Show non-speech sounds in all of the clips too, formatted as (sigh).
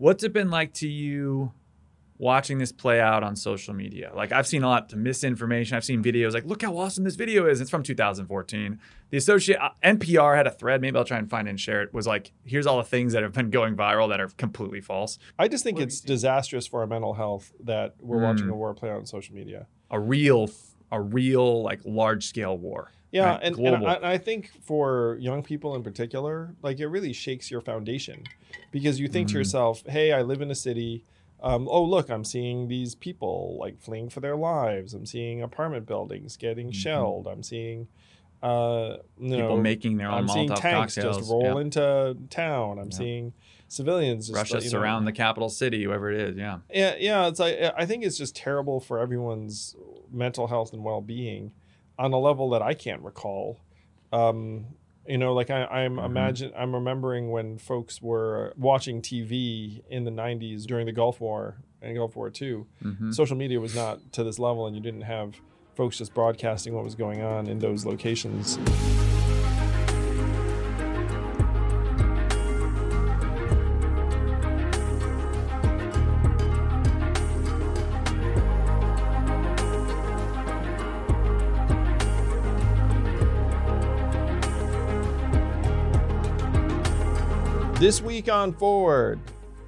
What's it been like to you watching this play out on social media? Like I've seen a lot of misinformation. I've seen videos like, look how awesome this video is. It's from 2014. The associate uh, NPR had a thread. Maybe I'll try and find it and share it. Was like, here's all the things that have been going viral that are completely false. I just think What it's disastrous for our mental health that we're watching Mm. a war play out on social media. A real, a real like large scale war. Yeah, Right, and, and. I, I think for young people in particular, like it really shakes your foundation because you think Mhm. to yourself, "Hey, I live in a city. Um, oh, look, I'm seeing these people like fleeing for their lives. I'm seeing apartment buildings getting Mhm. shelled. I'm seeing, uh, People know, making their own I'm seeing tanks cocktails. just roll Yeah. into town. I'm Yeah. seeing civilians just Russia like, you know- surround the capital city, whoever it is. Yeah. yeah, yeah. It's like I think it's just terrible for everyone's mental health and well being on a level that I can't recall. Um, you know, like I, I'm Mhm. imagine I'm remembering when folks were watching TV in the '90s during the Gulf War and Gulf War II. Mhm. Social media was not to this level, and you didn't have folks just broadcasting what was going on in those locations. This on Forward,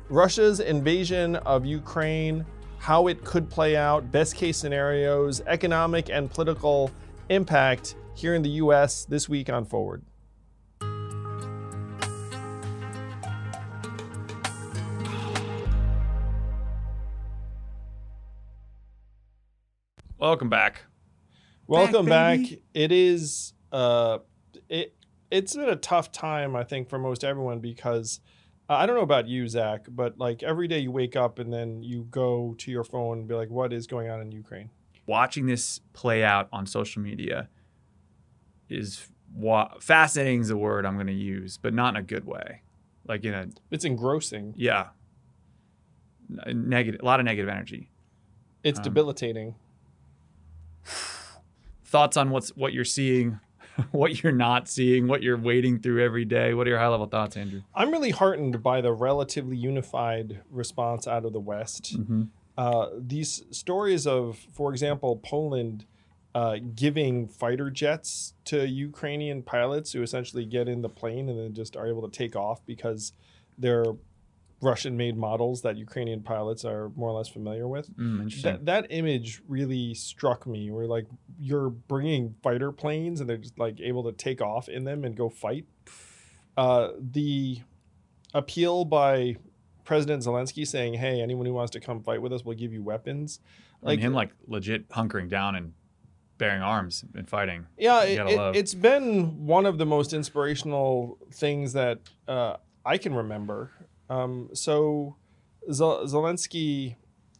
Russia's invasion of Ukraine, how it could play out, best case scenarios, economic and political impact here in the US this week on Forward. Welcome back. Welcome back. baby. It is uh it it's been a tough time I think for most everyone because uh, I don't know about you Zach, but like every day you wake up and then you go to your phone and be like what is going on in Ukraine? Watching this play out on social media is wa- fascinating is the word I'm going to use, but not in a good way. Like in a It's engrossing. yeah, negative, a lot of negative energy. It's Um, debilitating. (sighs) Thoughts on what's what you're seeing, (laughs) what you're not seeing, what you're wading through every day. What are your high level thoughts, Andrew? I'm really heartened by the relatively unified response out of the West. Mm-hmm. Uh, these stories of, for example, Poland uh, giving fighter jets to Ukrainian pilots who essentially get in the plane and then just are able to take off because they're Russian made models that Ukrainian pilots are more or less familiar with. Mm. That, that image really struck me where like you're bringing fighter planes and they're just like able to take off in them and go fight. Uh, the appeal by President Zelensky saying, "Hey, anyone who wants to come fight with us, we'll give you weapons." like him, like legit hunkering down and bearing arms and fighting. Yeah, it, it's been one of the most inspirational things that uh, I can remember. Um, so Zel- Zelensky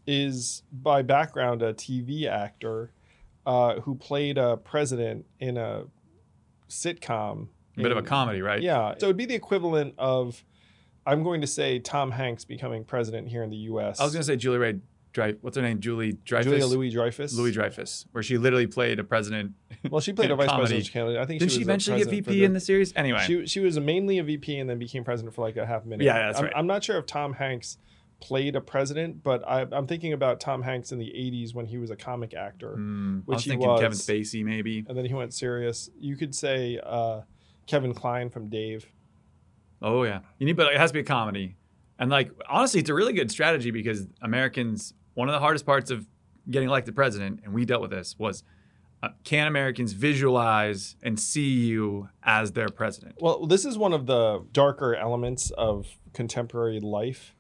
is by background a TV actor uh, who played a president in a sitcom. A bit of a comedy, right? Yeah, so it'd be the equivalent of, I'm going to say, Tom Hanks becoming president here in the U.S. I was gonna say Julie Ray What's her name? Julie Dreyfus. Julia Louis Dreyfus. Louis Dreyfus, where she literally played a president. Well, she played a vice comedy. presidential candidate. I think Didn't she, she, eventually get VP in the series? Anyway, She she was mainly a VP and then became president for like a half minute. Yeah, that's I'm, right. I'm not sure if Tom Hanks played a president, but I, I'm thinking about Tom Hanks in the '80s when he was a comic actor, I which was he thinking Kevin. Spacey, maybe. and then he went serious. You could say uh, Kevin Kline from Dave. Oh yeah, you need, but it has to be a comedy. And like honestly, it's a really good strategy because Americans, one of the hardest parts of getting elected president, and we dealt with this, was uh, can Americans visualize and see you as their president? Well, this is one of the darker elements of contemporary life,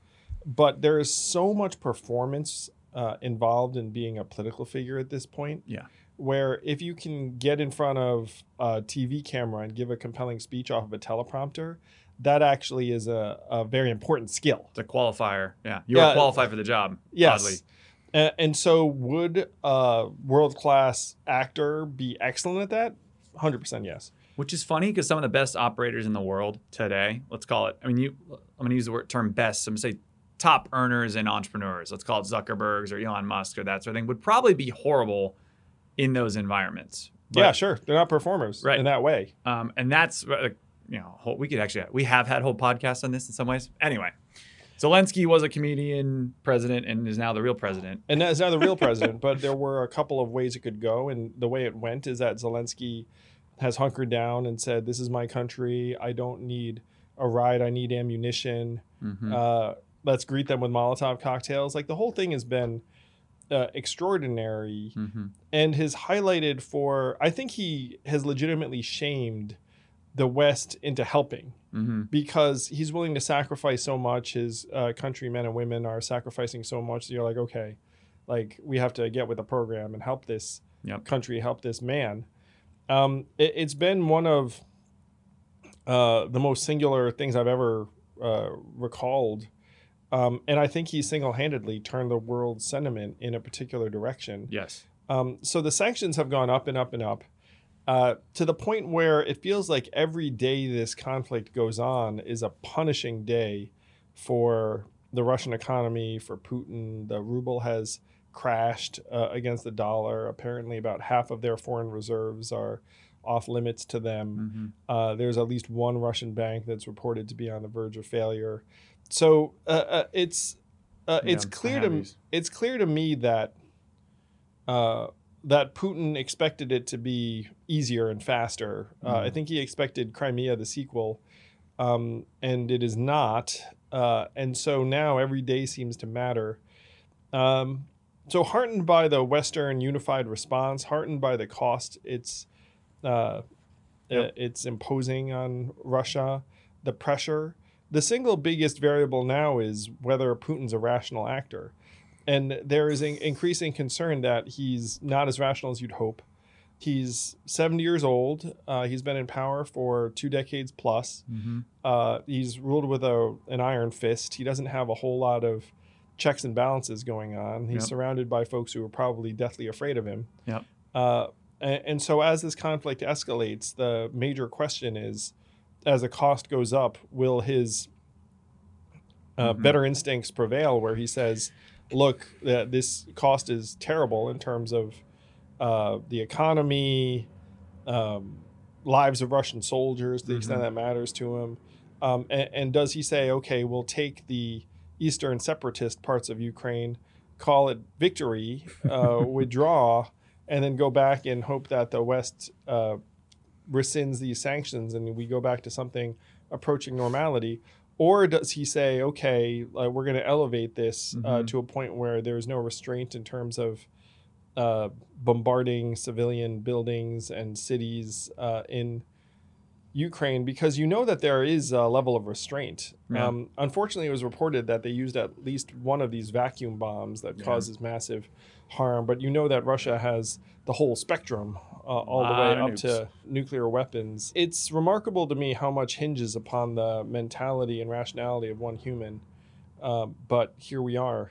but there is so much performance uh, involved in being a political figure at this point. Yeah. Where if you can get in front of a TV camera and give a compelling speech off of a teleprompter, that actually is a, a very important skill. It's a qualifier. Yeah, you Yeah. are qualified for the job. Yes. Oddly. And so, would a world class actor be excellent at that? 100% yes. Which is funny because some of the best operators in the world today, let's call it, I mean, you, I'm going to use the word term best. I'm going to say top earners and entrepreneurs, let's call it Zuckerbergs or Elon Musk or that sort of thing, would probably be horrible in those environments. But, yeah, sure. They're not performers Right. in that way. Um, and that's, uh, you know, whole, we could actually, we have had whole podcasts on this in some ways. Anyway, Zelensky was a comedian president and is now the real president. and is now the real president. But there were a couple of ways it could go, and the way it went is that Zelensky has hunkered down and said, "This is my country. I don't need a ride. I need ammunition. Mhm. Uh, let's greet them with Molotov cocktails." Like the whole thing has been uh, extraordinary Mhm. and has highlighted for. I think he has legitimately shamed the West into helping Mhm. because he's willing to sacrifice so much. His uh, countrymen and women are sacrificing so much. that you're like, okay, like we have to get with the program and help this Yep. country, help this man. Um, it, it's been one of uh, the most singular things I've ever uh, recalled. Um, and I think he single handedly turned the world sentiment in a particular direction. Yes. Um, so the sanctions have gone up and up and up uh, to the point where it feels like every day this conflict goes on is a punishing day for the Russian economy, for Putin. The ruble has crashed uh, against the dollar. Apparently, about half of their foreign reserves are off limits to them. Mhm. Uh, there's at least one Russian bank that's reported to be on the verge of failure. So uh, uh, it's uh, it's clear to these. it's clear to me that uh, that Putin expected it to be easier and faster. Uh, I Mhm. think he expected Crimea, the sequel, um, and it is not. Uh, and so now every day seems to matter. Um, so heartened by the Western unified response, heartened by the cost it's uh, Yep. uh, it's imposing on Russia, the pressure. The single biggest variable now is whether Putin's a rational actor. And there is an increasing concern that he's not as rational as you'd hope. He's 70 years old. Uh, he's been in power for two decades plus. Mhm. Uh, he's ruled with a, an iron fist. He doesn't have a whole lot of checks and balances going on. He's Yep. surrounded by folks who are probably deathly afraid of him. Yep. Uh, and, and so as this conflict escalates, the major question is, as the cost goes up, will his uh, Mhm. better instincts prevail? Where he says, "Look, that this cost is terrible in terms of uh, the economy, um, lives of Russian soldiers, the extent Mhm. that matters to him." Um, and, and does he say, "Okay, we'll take the eastern separatist parts of Ukraine, call it victory, uh, (laughs) withdraw, and then go back and hope that the West uh, rescinds these sanctions and we go back to something approaching normality? Or does he say, okay, uh, we're going to elevate this uh, Mhm. to a point where there's no restraint in terms of uh, bombarding civilian buildings and cities uh, in Ukraine because you know that there is a level of restraint. Yeah. Um, unfortunately, it was reported that they used at least one of these vacuum bombs that Yeah. causes massive harm. But you know that Russia has the whole spectrum uh, all the way up nukes. to nuclear weapons. It's remarkable to me how much hinges upon the mentality and rationality of one human. Um, but here we are.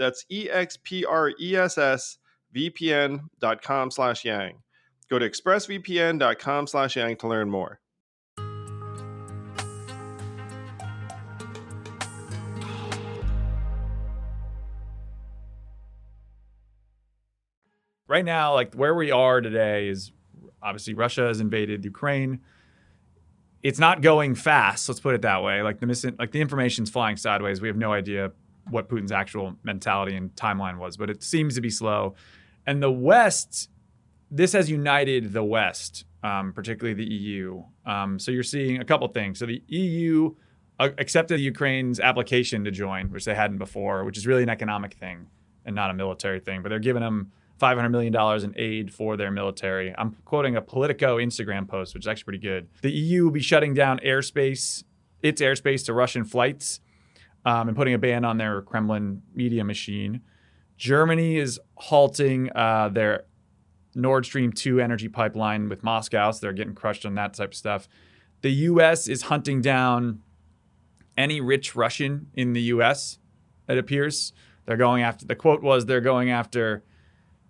That's E-X-P-R-E-S-S vpn.com slash yang. Go to expressvpn.com slash yang to learn more. right now, like where we are today is obviously Russia has invaded Ukraine. It's not going fast. Let's put it that way. Like the missing, like the information's flying sideways. We have no idea what Putin's actual mentality and timeline was, but it seems to be slow. And the West, this has united the West, um, particularly the EU. Um, so you're seeing a couple things. So the EU uh, accepted Ukraine's application to join, which they hadn't before, which is really an economic thing and not a military thing. But they're giving them $500 million in aid for their military. I'm quoting a Politico Instagram post, which is actually pretty good. The EU will be shutting down airspace, its airspace to Russian flights um, and putting a ban on their Kremlin media machine. Germany is halting uh, their Nord Stream 2 energy pipeline with Moscow, so they're getting crushed on that type of stuff. The US is hunting down any rich Russian in the US, it appears. They're going after, the quote was, they're going after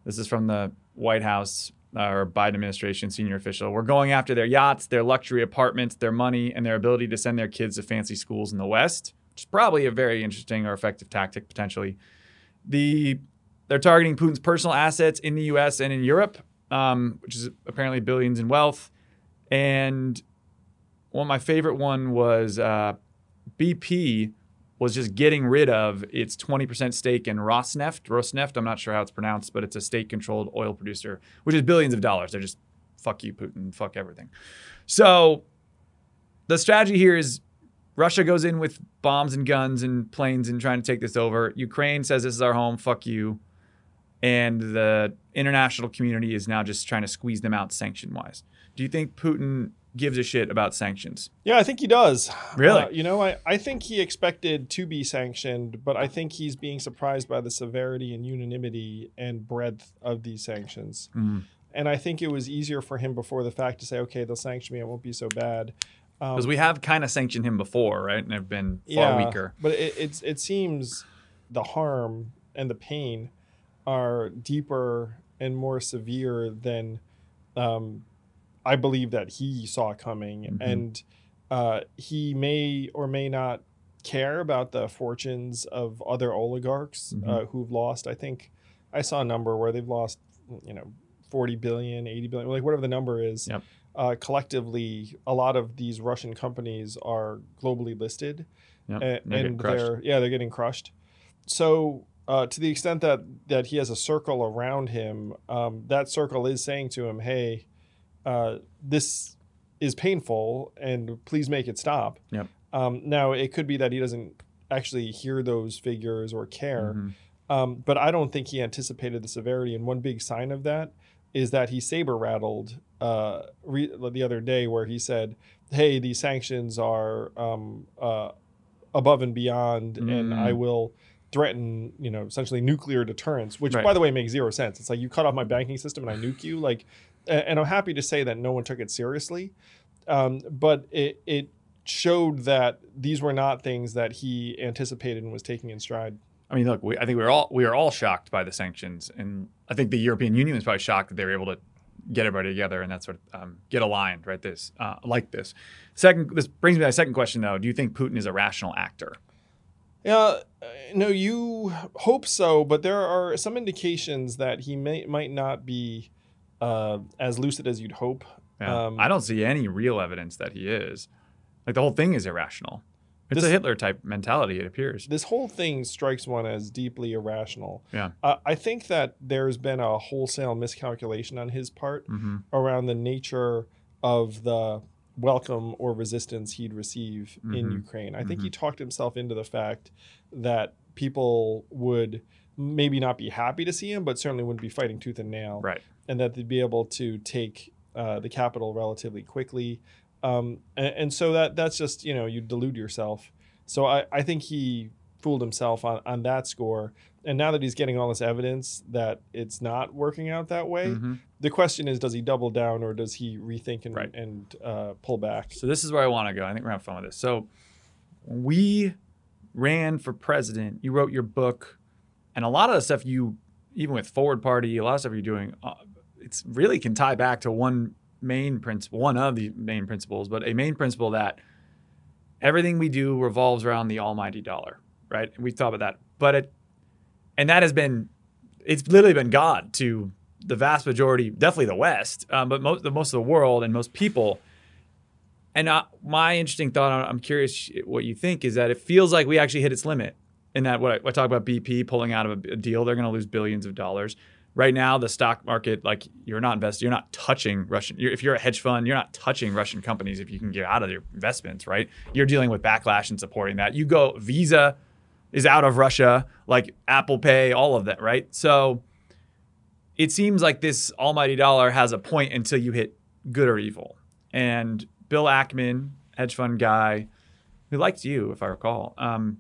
this is from the White House uh, or Biden administration senior official. We're going after their yachts, their luxury apartments, their money, and their ability to send their kids to fancy schools in the West, which is probably a very interesting or effective tactic potentially. The they're targeting Putin's personal assets in the U.S. and in Europe, um, which is apparently billions in wealth. And one, of my favorite one was uh, BP was just getting rid of its 20% stake in Rosneft. Rosneft, I'm not sure how it's pronounced, but it's a state controlled oil producer, which is billions of dollars. They're just fuck you, Putin, fuck everything. So the strategy here is Russia goes in with bombs and guns and planes and trying to take this over. Ukraine says this is our home, fuck you. And the international community is now just trying to squeeze them out sanction wise. Do you think Putin gives a shit about sanctions. Yeah, I think he does. Really? Uh, you know, I, I think he expected to be sanctioned, but I think he's being surprised by the severity and unanimity and breadth of these sanctions. Mm. And I think it was easier for him before the fact to say, okay, they'll sanction me, it won't be so bad. Because we have kind of sanctioned him before, right? And have been far yeah, weaker. But it, it's, it seems the harm and the pain are deeper and more severe than um, I believe that he saw coming, Mhm. and uh, he may or may not care about the fortunes of other oligarchs Mhm. uh, who've lost. I think I saw a number where they've lost, you know, 40 billion, 80 billion, like whatever the number is. Yep. Uh, collectively, a lot of these Russian companies are globally listed, Yep. a- They're and they're yeah they're getting crushed. So uh, to the extent that that he has a circle around him, um, that circle is saying to him, "Hey, uh, this is painful, and please make it stop." Yep. Um, now it could be that he doesn't actually hear those figures or care, Mhm. um, but I don't think he anticipated the severity. And one big sign of that is that he saber rattled uh, re- the other day, where he said, "Hey, these sanctions are um, uh, above and beyond, and Mm. I will." threaten you know essentially nuclear deterrence which Right. by the way makes zero sense it's like you cut off my banking system and i nuke you like and i'm happy to say that no one took it seriously um, but it, it showed that these were not things that he anticipated and was taking in stride I mean, look, we, I think we were all we were all shocked by the sanctions, and I think the European Union was probably shocked that they were able to get everybody together and that sort of um, get aligned, right? This uh, like this. Second, this brings me to my second question, though. Do you think Putin is a rational actor? Yeah, uh, no, you hope so, but there are some indications that he may might not be uh, as lucid as you'd hope. Yeah. Um, I don't see any real evidence that he is. Like the whole thing is irrational. It's This- a Hitler type mentality. It appears. This whole thing strikes one as deeply irrational. Yeah. Uh, I think that there's been a wholesale miscalculation on his part hmm around the nature of the welcome or resistance he'd receive in Mhm. Ukraine. I think he talked himself into the fact that people would maybe not be happy to see him, but certainly wouldn't be fighting tooth and nail. Right. and that they'd be able to take uh, the capital relatively quickly. Um, and, and so that that's just you know you delude yourself. So I, I think he fooled himself on, on that score. And now that he's getting all this evidence that it's not working out that way, Mhm. the question is, does he double down or does he rethink and, Right. and uh, pull back? So this is where I want to go. I think we're having fun with this. So we ran for president. You wrote your book, and a lot of the stuff you, even with Forward Party, a lot of stuff you're doing, uh, it's really can tie back to one main principle, one of the main principles, but a main principle that everything we do revolves around the almighty dollar, right? We've thought about that, but it, and that has been, it's literally been God to the vast majority, definitely the West, um, but most the most of the world and most people. And uh, my interesting thought, I'm curious what you think, is that it feels like we actually hit its limit. In that, what I, I talk about BP pulling out of a deal, they're going to lose billions of dollars. Right now, the stock market, like you're not investing, you're not touching Russian. You're, if you're a hedge fund, you're not touching Russian companies if you can get out of your investments, right? You're dealing with backlash and supporting that. You go, Visa is out of Russia, like Apple Pay, all of that, right? So it seems like this almighty dollar has a point until you hit good or evil. And Bill Ackman, hedge fund guy, who liked you, if I recall, um,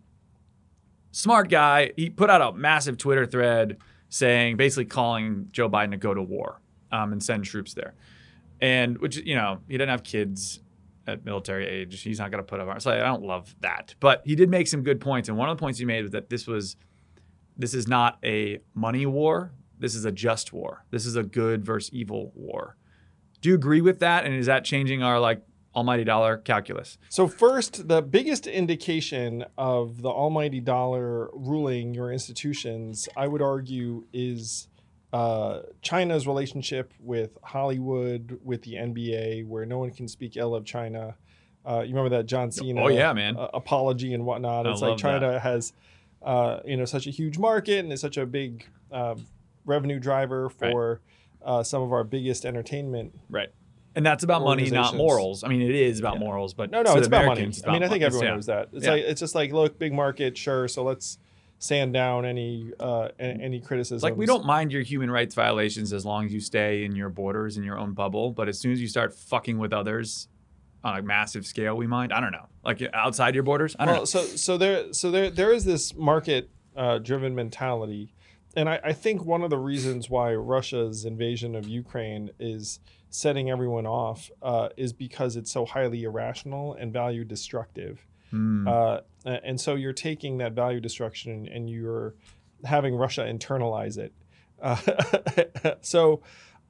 smart guy, he put out a massive Twitter thread saying, basically calling Joe Biden to go to war um, and send troops there. And which, you know, he didn't have kids at military age. He's not going to put up. So I don't love that. But he did make some good points. And one of the points he made was that this was, this is not a money war this is a just war. This is a good versus evil war. Do you agree with that? And is that changing our like almighty dollar calculus? So first, the biggest indication of the almighty dollar ruling your institutions, I would argue, is uh, China's relationship with Hollywood, with the NBA, where no one can speak ill of China. Uh, you remember that John Cena? Oh yeah, man. Uh, apology and whatnot. I It's like China has, uh, you know, such a huge market and is such a big um, revenue driver for uh, some of our biggest entertainment. Right. And that's about money, not morals. I mean, it is about Yeah. morals, but No, no, it's about money. It's I mean, I think everyone yeah. knows that. It's Yeah. like it's just like, look, big market, sure. So let's sand down any uh, any criticism. Like we don't mind your human rights violations as long as you stay in your borders in your own bubble. But as soon as you start fucking with others on a massive scale, we mind. I don't know, like outside your borders. I don't well, know. so so there so there there is this market uh, driven mentality, and I, I think one of the reasons why Russia's invasion of Ukraine is setting everyone off uh, is because it's so highly irrational and value destructive. Hmm. Uh, and so you're taking that value destruction and you're having Russia internalize it. Uh, (laughs) so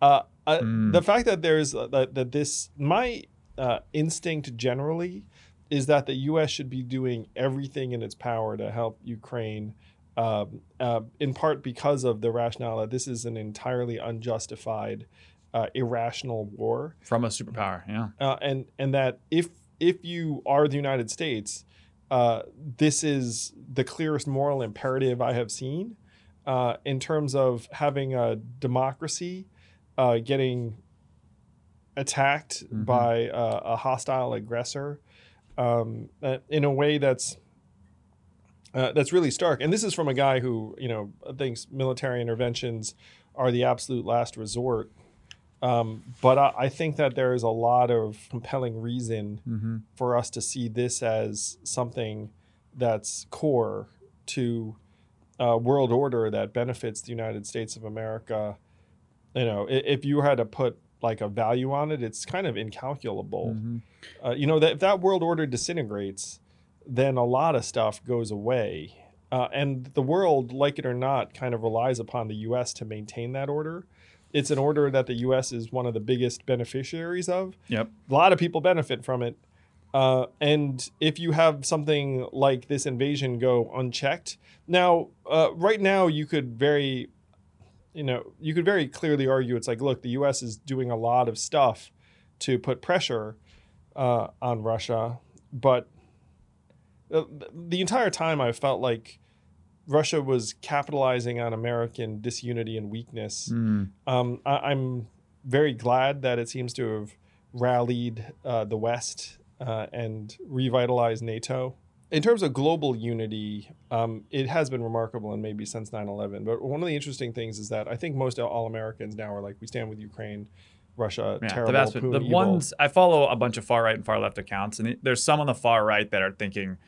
Mm. the fact that there's uh, that, that this my uh, instinct generally is that the U.S. should be doing everything in its power to help Ukraine. Um, uh, in part because of the rationale that this is an entirely unjustified, uh, irrational war From a superpower, yeah. uh, and and that if if you are the United States, uh, this is the clearest moral imperative I have seen uh, in terms of having a democracy uh, getting attacked Mhm. by uh, a hostile aggressor um, in a way that's. Uh, that's really stark, and this is from a guy who you know thinks military interventions are the absolute last resort. Um, but I, I think that there is a lot of compelling reason Mm-hmm. for us to see this as something that's core to a world order that benefits the United States of America. You know, if you had to put like a value on it, it's kind of incalculable. Mm-hmm. Uh, you know that if that world order disintegrates, then a lot of stuff goes away. Uh, and the world, like it or not, kind of relies upon the U.S. to maintain that order. It's an order that the U.S. is one of the biggest beneficiaries of. Yep. A lot of people benefit from it. Uh, and if you have something like this invasion go unchecked, now, uh, right now, you could very, you know, you could very clearly argue it's like, look, the U.S. is doing a lot of stuff to put pressure uh, on Russia, but uh, the entire time I felt like Russia was capitalizing on American disunity and weakness. Mm. Um, I, I'm very glad that it seems to have rallied uh, the West uh, and revitalized NATO. In terms of global unity, um, it has been remarkable and maybe since 9 11. But one of the interesting things is that I think most all Americans now are like, we stand with Ukraine, Russia, Yeah, terrible, the vast Putin, the evil. ones I follow a bunch of far right and far left accounts, and there's some on the far right that are thinking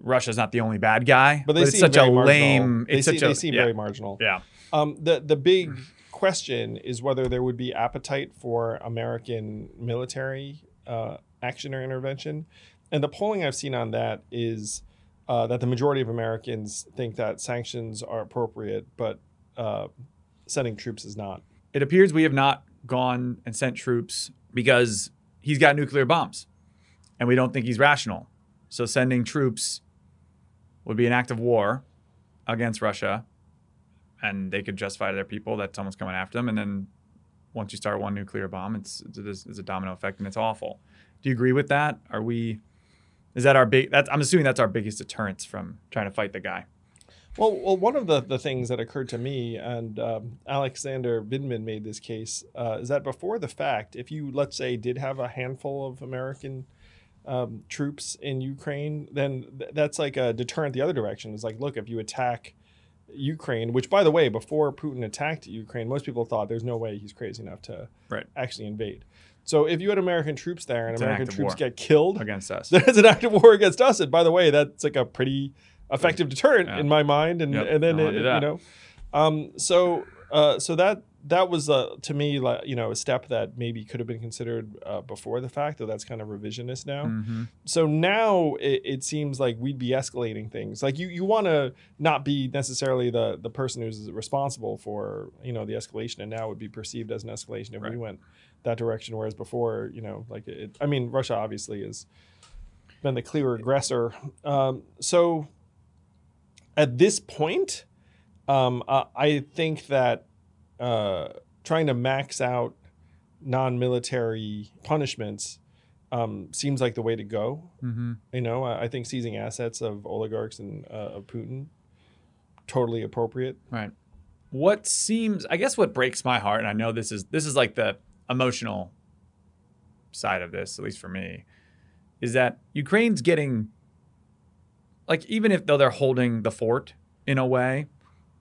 Russia's not the only bad guy, but they it's seem such a marginal. lame. They, It's see, such a they seem yeah, very marginal. yeah. Um, the the big question is whether there would be appetite for American military uh, action or intervention, and the polling I've seen on that is uh, that the majority of Americans think that sanctions are appropriate, but uh, sending troops is not. it appears we have not gone and sent troops because he's got nuclear bombs and we don't think he's rational. So sending troops would be an act of war against Russia and they could justify to their people that someone's coming after them. And then once you start one nuclear bomb, it's, it's, it's a domino effect and it's awful. Do you agree with that? Are we, is that our big, that's, I'm assuming that's our biggest deterrence from trying to fight the guy. Well, well, one of the, the things that occurred to me, and um, Alexander Vindman made this case, uh, is that before the fact, if you, let's say, did have a handful of American um, troops in Ukraine, then th- that's like a deterrent the other direction. It's like, look, if you attack Ukraine, which, by the way, before Putin attacked Ukraine, most people thought there's no way he's crazy enough to Right. actually invade. So if you had American troops there and It's American of troops get killed, against us. (laughs) there's an act of war against us. And by the way, that's like a pretty effective deterrent Yeah. in my mind. And Yep. and then it, you know, um, so uh, so that that was uh, to me like you know a step that maybe could have been considered uh, before the fact, though that's kind of revisionist now. Mhm. So now it, it seems like we'd be escalating things. Like you, you want to not be necessarily the the person who's responsible for you know the escalation, and now would be perceived as an escalation if we went that direction. Whereas before, you know, like it, I mean, Russia obviously has been the clear aggressor. Um, so at this point, um, uh, I think that uh, trying to max out non-military punishments um, seems like the way to go. Mhm. You know, I I think seizing assets of oligarchs and uh, of Putin totally appropriate. Right. What seems, I guess, what breaks my heart, and I know this is this is like the emotional side of this, at least for me, is that Ukraine's getting, like, even if though they're holding the fort in a way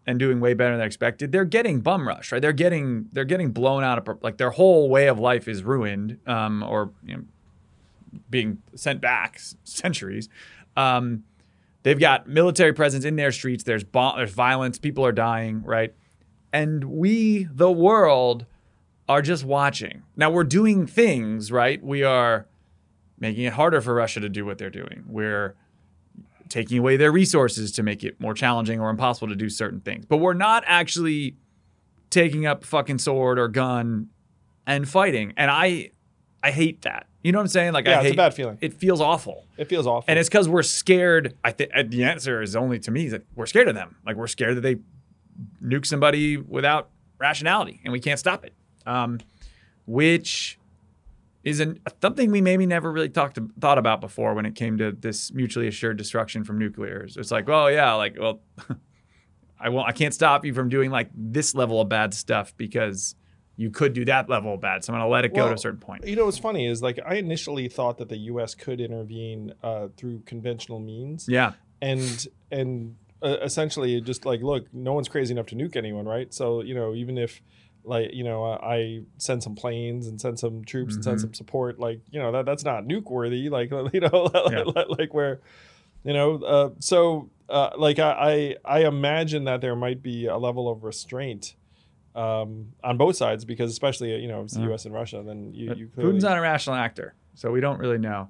and doing way better than expected, they're getting bum rush, right? They're getting they're getting blown out of like their whole way of life is ruined, um, or you know, being sent back centuries. Um, they've got military presence in their streets. There's bomb, there's violence. People are dying, right? And we, the world, are just watching. Now we're doing things, right? We are making it harder for Russia to do what they're doing. We're taking away their resources to make it more challenging or impossible to do certain things. But we're not actually taking up fucking sword or gun and fighting. And I I hate that. You know what I'm saying? Like Yeah, I it's a bad feeling. It feels awful. It feels awful. And it's because we're scared. I think the answer is only to me is that we're scared of them. Like we're scared that they nuke somebody without rationality, and we can't stop it. Um, which is an, something we maybe never really talked thought about before when it came to this mutually assured destruction from nuclears. It's like, oh yeah, like well, (laughs) I won't. I can't stop you from doing like this level of bad stuff because you could do that level of bad. So I'm gonna let it go to a certain point. You know what's funny is like I initially thought that the U.S. could intervene uh, through conventional means, Yeah. and and uh, essentially just like look, no one's crazy enough to nuke anyone, right? So you know even if like you know uh, I send some planes and send some troops and send Mhm. some support, like you know that that's not nuke worthy, like (laughs) you know (laughs) Yeah. like where you know uh, so uh, like I, I I imagine that there might be a level of restraint. Um, on both sides, because especially you know it's the Yeah. U.S. and Russia, then you, you clearly Putin's not a rational actor, so we don't really know.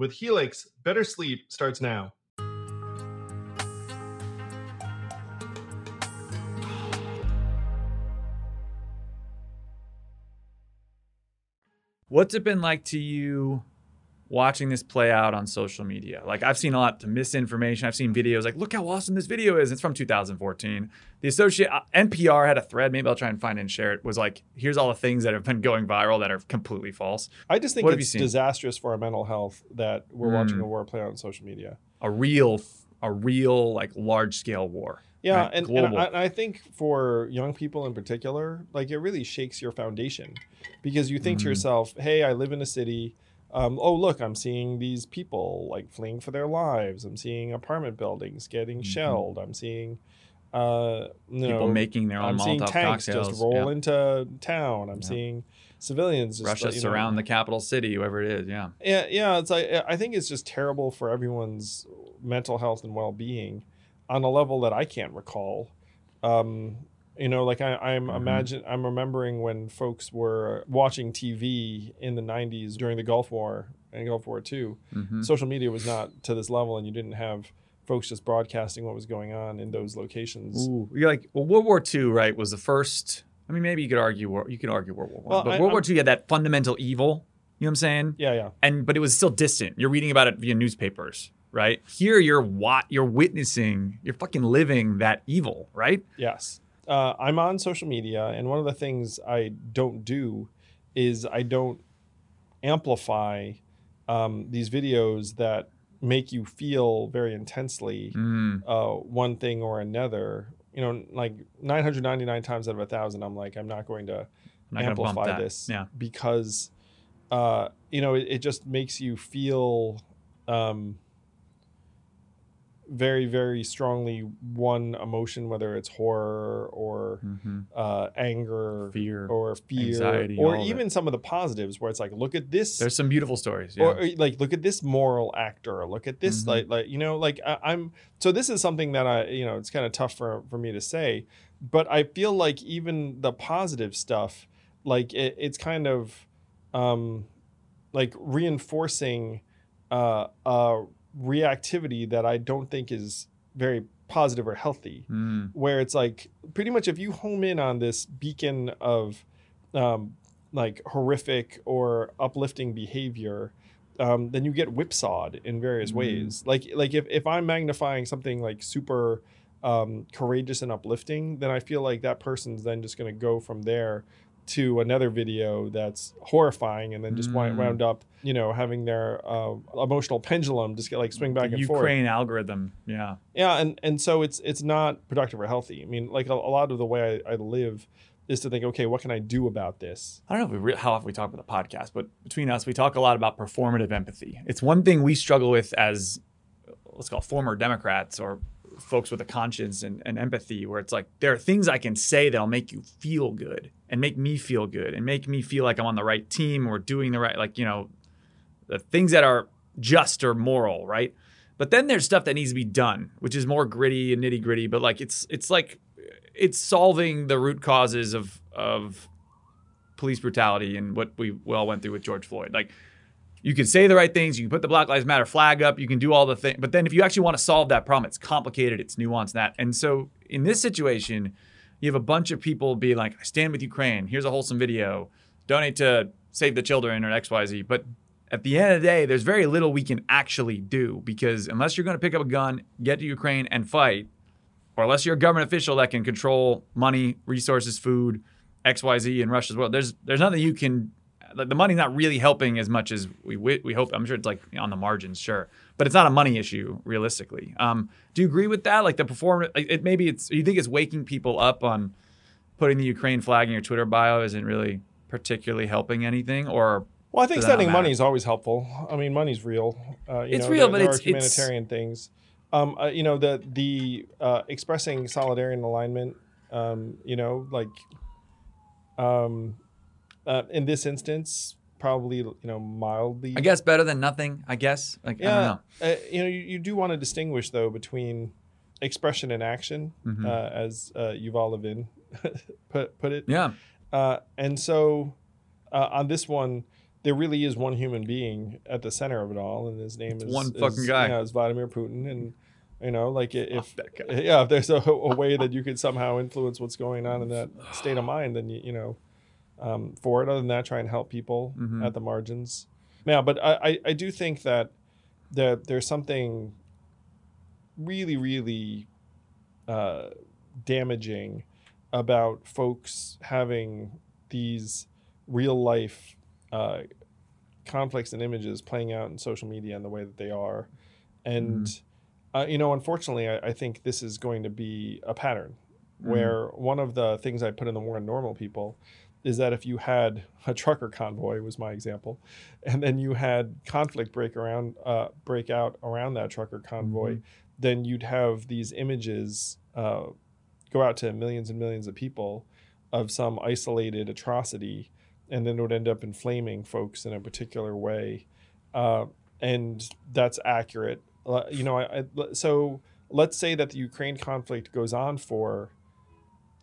With Helix, better sleep starts now. What's it been like to you watching this play out on social media? Like I've seen a lot of misinformation. I've seen videos like, look how awesome this video is. It's from 2014. The associate uh, NPR had a thread. Maybe I'll try and find it and share it. Was like, here's all the things that have been going viral that are completely false. I just think What it's disastrous for our mental health that we're watching Mm. a war play out on social media. A real, a real like large scale war. Yeah, right? and, and. I, I think for young people in particular, like it really shakes your foundation because you think Mhm. to yourself, "Hey, I live in a city. Um, oh, look, I'm seeing these people like fleeing for their lives. I'm seeing apartment buildings getting Mhm. shelled. I'm seeing, uh, you People know, making their own I'm seeing Molotov tanks cocktails. just roll Yeah. into town. I'm Yeah. seeing civilians just Russia you know- surround the capital city, whoever it is. Yeah. yeah yeah it's like i think it's just terrible for everyone's mental health and well-being on a level that i can't recall um you know like I, i'm Mhm. imagine i'm remembering when folks were watching tv in the 90s during the gulf war and gulf war ii Mhm. social media was not to this level and you didn't have folks just broadcasting what was going on in those locations Ooh, you're like well, World War II, right? Was the first. I mean, maybe you could argue. You can argue World War One, Well, but I- World War I'm- II had that fundamental evil. You know what I'm saying? yeah yeah And but it was still distant. You're reading about it via newspapers, right? Here, you're what you're witnessing. You're fucking living that evil, right? Yes. Uh, I'm on social media, and one of the things I don't do is I don't amplify um, these videos that make you feel very intensely Mm, uh, one thing or another. You know, like 999 times out of a thousand, I'm like, I'm not going to not amplify this Yeah. because, uh, you know, it, it just makes you feel um, very, very strongly one emotion, whether it's horror or hmm uh, anger Fear. or fear, anxiety, or of even some of the positives where it's like, look at this. There's some beautiful stories. Yeah. Or like look at this moral actor. Look at this Mhm. like like you know like I, I'm so this is something that I you know it's kind of tough for for me to say, but I feel like even the positive stuff like it, it's kind of um like reinforcing uh a reactivity that I don't think is very positive or healthy. Mm, where it's like pretty much if you home in on this beacon of um, like horrific or uplifting behavior um, then you get whipsawed in various Mhm. ways. Like like if, if i'm magnifying something like super um, courageous and uplifting then i feel like that person's then just going to go from there to another video that's horrifying and then just wind, Mm. wound up you know having their uh, emotional pendulum just get like swing back the and forth Ukraine algorithm. Yeah. yeah, and and so it's it's not productive or healthy. I mean, like a, a lot of the way I, I live is to think, okay, what can I do about this? I don't know if we re- how often we talk about the podcast, but between us, we talk a lot about performative empathy. It's one thing we struggle with as let's call it former Democrats or folks with a conscience and, and empathy, where it's like there are things I can say that'll make you feel good and make me feel good and make me feel like I'm on the right team or doing the right, like you know, the things that are just or moral, right? But then there's stuff that needs to be done, which is more gritty and nitty gritty. But like it's it's like it's solving the root causes of of police brutality and what we all went through with George Floyd. Like you can say the right things, you can put the Black Lives Matter flag up, you can do all the things, but then if you actually want to solve that problem, it's complicated, it's nuanced, that. And so in this situation, you have a bunch of people be like, I stand with Ukraine, here's a wholesome video, donate to save the children or XYZ. But at the end of the day, there's very little we can actually do because unless you're going to pick up a gun, get to Ukraine and fight, or unless you're a government official that can control money, resources, food, XYZ in Russia as well, there's there's nothing you can. Like the money's not really helping as much as we we, hope. I'm sure it's like on the margins, sure, but it's not a money issue realistically. Um, do you agree with that? Like the performance, it maybe it's you think it's waking people up on putting the Ukraine flag in your Twitter bio isn't really particularly helping anything, or Well, I think Does that not sending money is always helpful. I mean, money's real. Uh, you It's know, real, there, but there it's- humanitarian things. Um, uh, you know, the the uh, expressing solidarity and alignment. Um, you know, like um, uh, in this instance, probably you know mildly. I guess better than nothing. I guess like I don't Yeah, know. uh, you know, you, you do want to distinguish though between expression and action, Mhm. uh, as uh, Yuval Levin (laughs) put put it. Yeah, Uh, and so uh, on this one, there really is one human being at the center of it all, and his name is one is- fucking guy. Yeah, it's Vladimir Putin, and you know, like if (laughs) yeah, if there's a, a way that you could somehow influence what's going on in that state of mind, then you you know, um, for it. Other than that, try and help people Mhm. at the margins. Yeah, but I, I, I do think that that there's something really really uh, damaging about folks having these real life uh, conflicts and images playing out in social media in the way that they are. And, uh, you know, unfortunately, I, I think this is going to be a pattern where one of the things I put in the war on normal people is that if you had a trucker convoy was my example, and then you had conflict break around uh, break out around that trucker convoy, then you'd have these images uh, go out to millions and millions of people of some isolated atrocity, and then it would end up inflaming folks in a particular way, uh, and that's accurate. Uh, you know, I, I, so let's say that the Ukraine conflict goes on for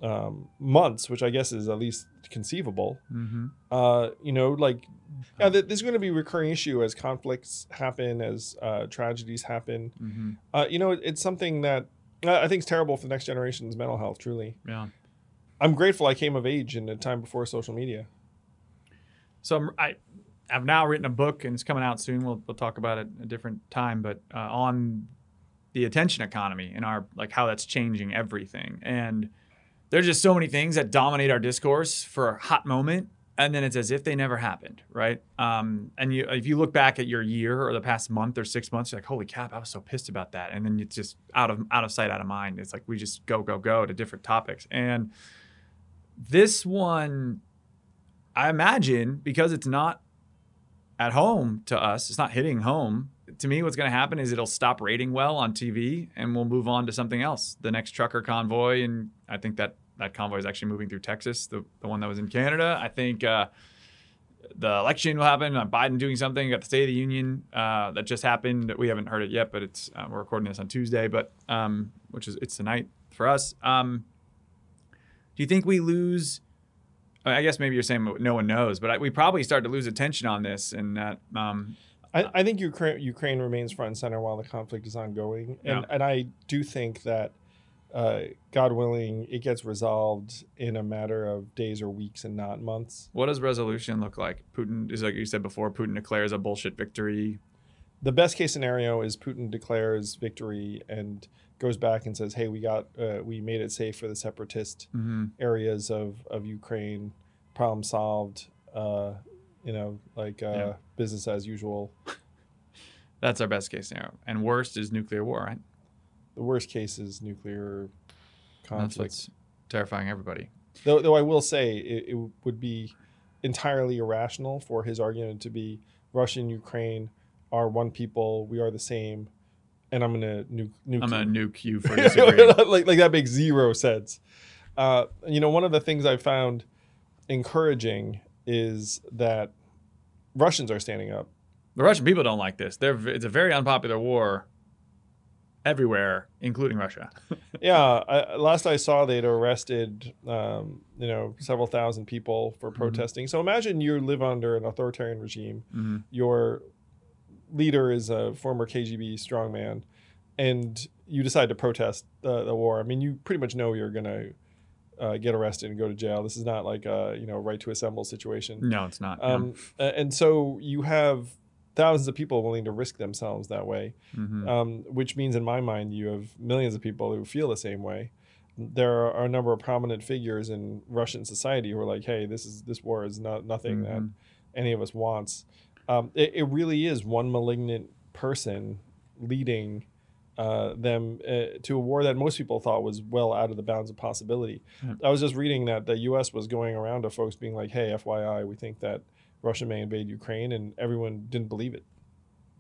um, months, which I guess is at least conceivable. Mm-hmm. Uh, you know, like yeah, th- there's going to be a recurring issue as conflicts happen, as uh, tragedies happen. Mm-hmm. Uh, you know, it, it's something that uh, I think is terrible for the next generation's mental health. Truly, Yeah. I'm grateful I came of age in a time before social media. So I'm, I, I've now written a book, and it's coming out soon. We'll, we'll talk about it a different time, but uh, on the attention economy and our like how that's changing everything. And there's just so many things that dominate our discourse for a hot moment, and then it's as if they never happened, right? Um, and you, if you look back at your year or the past month or six months, you're like, "Holy cap, I was so pissed about that," and then it's just out of out of sight, out of mind. It's like we just go go go to different topics, and this one I imagine because it's not at home to us, it's not hitting home. To me, what's going to happen is it'll stop rating well on TV and we'll move on to something else. The next trucker convoy, and I think that that convoy is actually moving through Texas, the, the one that was in Canada. I think uh, the election will happen. Uh, Biden doing something. Got the State of the Union uh, that just happened. We haven't heard it yet, but it's uh, we're recording this on Tuesday, but um, which is it's tonight for us. Um, do you think we lose? I guess maybe you're saying no one knows, but I, we probably start to lose attention on this, and that um, I, I think Ukraine, Ukraine remains front and center while the conflict is ongoing, and Yeah. and I do think that, uh, God willing, it gets resolved in a matter of days or weeks and not months. what does resolution look like? Putin is like you said before. Putin declares a bullshit victory. The best case scenario is Putin declares victory and goes back and says, "Hey, we got uh, we made it safe for the separatist Mm-hmm. areas of of Ukraine. Problem solved. Uh, you know, like uh, Yeah. business as usual. (laughs) That's our best case scenario, and worst is nuclear war. Right? The worst case is nuclear That's conflict. what's terrifying everybody. Though, though I will say it, it would be entirely irrational for his argument to be Russia and Ukraine are one people, we are the same, and I'm gonna nuke. nuke I'm you. gonna nuke you for (laughs) disagreeing. like like that makes zero sense. Uh, you know, one of the things I found encouraging is that Russians are standing up. the Russian people don't like this. They're it's a very unpopular war everywhere, including Russia. (laughs) Yeah, I, last I saw, they'd arrested um, you know several thousand people for protesting. So imagine you live under an authoritarian regime. Mhm. Your leader is a former KGB strongman, and you decide to protest the, the war. I mean, you pretty much know you're gonna uh, get arrested and go to jail. This is not like a you know right to assemble situation. No, it's not. Um, a- and so you have thousands of people willing to risk themselves that way, Mhm. um, which means in my mind you have millions of people who feel the same way. There are a number of prominent figures in Russian society who are like, "Hey, this is this war is not nothing that Mhm. any of us wants." Um, it, it really is one malignant person leading uh, them uh, to a war that most people thought was well out of the bounds of possibility. Yeah. I was just reading that the U.S. was going around to folks being like, "Hey, FYI, we think that Russia may invade Ukraine," and everyone didn't believe it.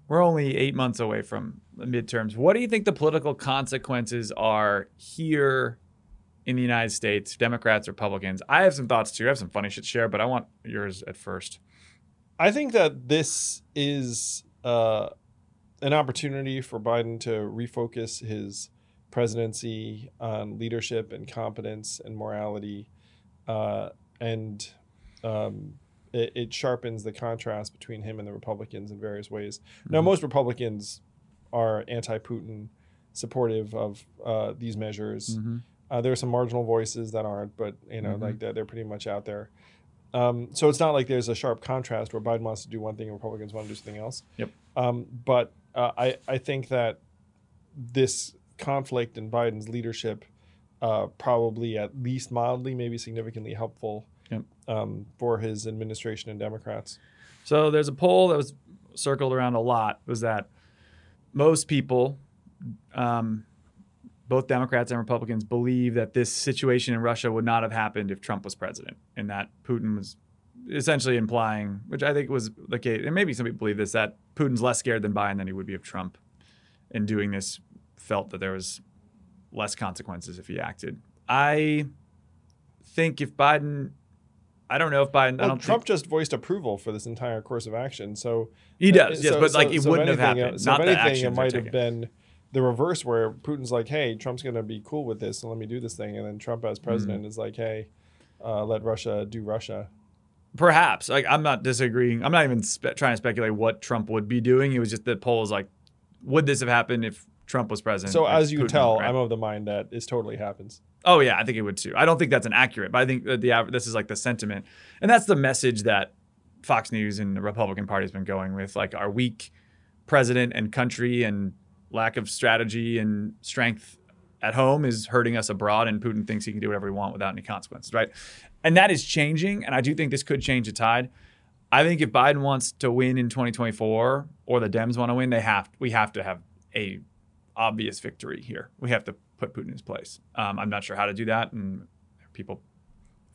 We're only eight months away from the midterms. What do you think the political consequences are here in the United States, Democrats, Republicans? I have some thoughts too. I have some funny shit to share, but I want yours at first. I think that this is uh, an opportunity for Biden to refocus his presidency on leadership and competence and morality, uh, and um, it, it sharpens the contrast between him and the Republicans in various ways. Now, Mhm. most Republicans are anti-Putin, supportive of uh, these measures. Mhm. Uh, there are some marginal voices that aren't, but you know, Mhm. like they're, they're pretty much out there. Um, so it's not like there's a sharp contrast where Biden wants to do one thing and Republicans want to do something else. Yep. Um, but uh, I I think that this conflict in Biden's leadership uh, probably at least mildly, maybe significantly helpful Yep. um, for his administration and Democrats. So there's a poll that was circled around a lot was that most people, um, both Democrats and Republicans, believe that this situation in Russia would not have happened if Trump was president, and that Putin was essentially implying, which I think was the case, and maybe some people believe this, that Putin's less scared than Biden than he would be of Trump, and doing this felt that there was less consequences if he acted. I think if Biden, I don't know if Biden, I Well, don't Trump think, just voiced approval for this entire course of action, so he does, yes, so- but like so- it so wouldn't have anything, happened. uh, So Not if anything, it might have been the reverse, where Putin's like, "Hey, Trump's going to be cool with this, and let me do this thing," and then Trump, as president, Mm. is like, "Hey, uh, let Russia do Russia." Perhaps. Like I'm not disagreeing. I'm not even spe- trying to speculate what Trump would be doing. It was just the poll is like, would this have happened if Trump was president? So as you Putin- tell? I'm of the mind that this totally happens. Oh yeah, I think it would too. I don't think that's an accurate, but I think that the this is like the sentiment, and that's the message that Fox News and the Republican Party has been going with, like our weak president and country and lack of strategy and strength at home is hurting us abroad, and Putin thinks he can do whatever he wants without any consequences, right? And that is changing, and I do think this could change the tide. I think if Biden wants to win in 2024 or the Dems want to win, they have we have to have a obvious victory here. We have to put Putin in his place. Um, I'm not sure how to do that, and people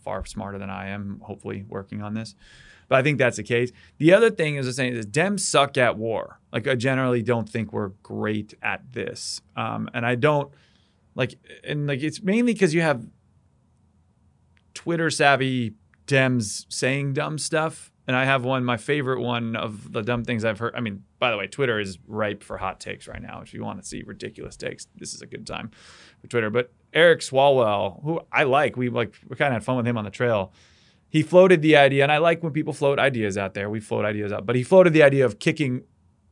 far smarter than I am, hopefully working on this. But I think that's the case. The other thing is the saying is Dems suck at war. Like I generally don't think we're great at this, um, and I don't like and like it's mainly because you have Twitter savvy Dems saying dumb stuff. And I have one, my favorite one of the dumb things I've heard. I mean, by the way, Twitter is ripe for hot takes right now. If you want to see ridiculous takes, this is a good time for Twitter. But Eric Swalwell, who I like, we like we kind of had fun with him on the trail. He floated the idea, and I like when people float ideas out there. We float ideas out, but he floated the idea of kicking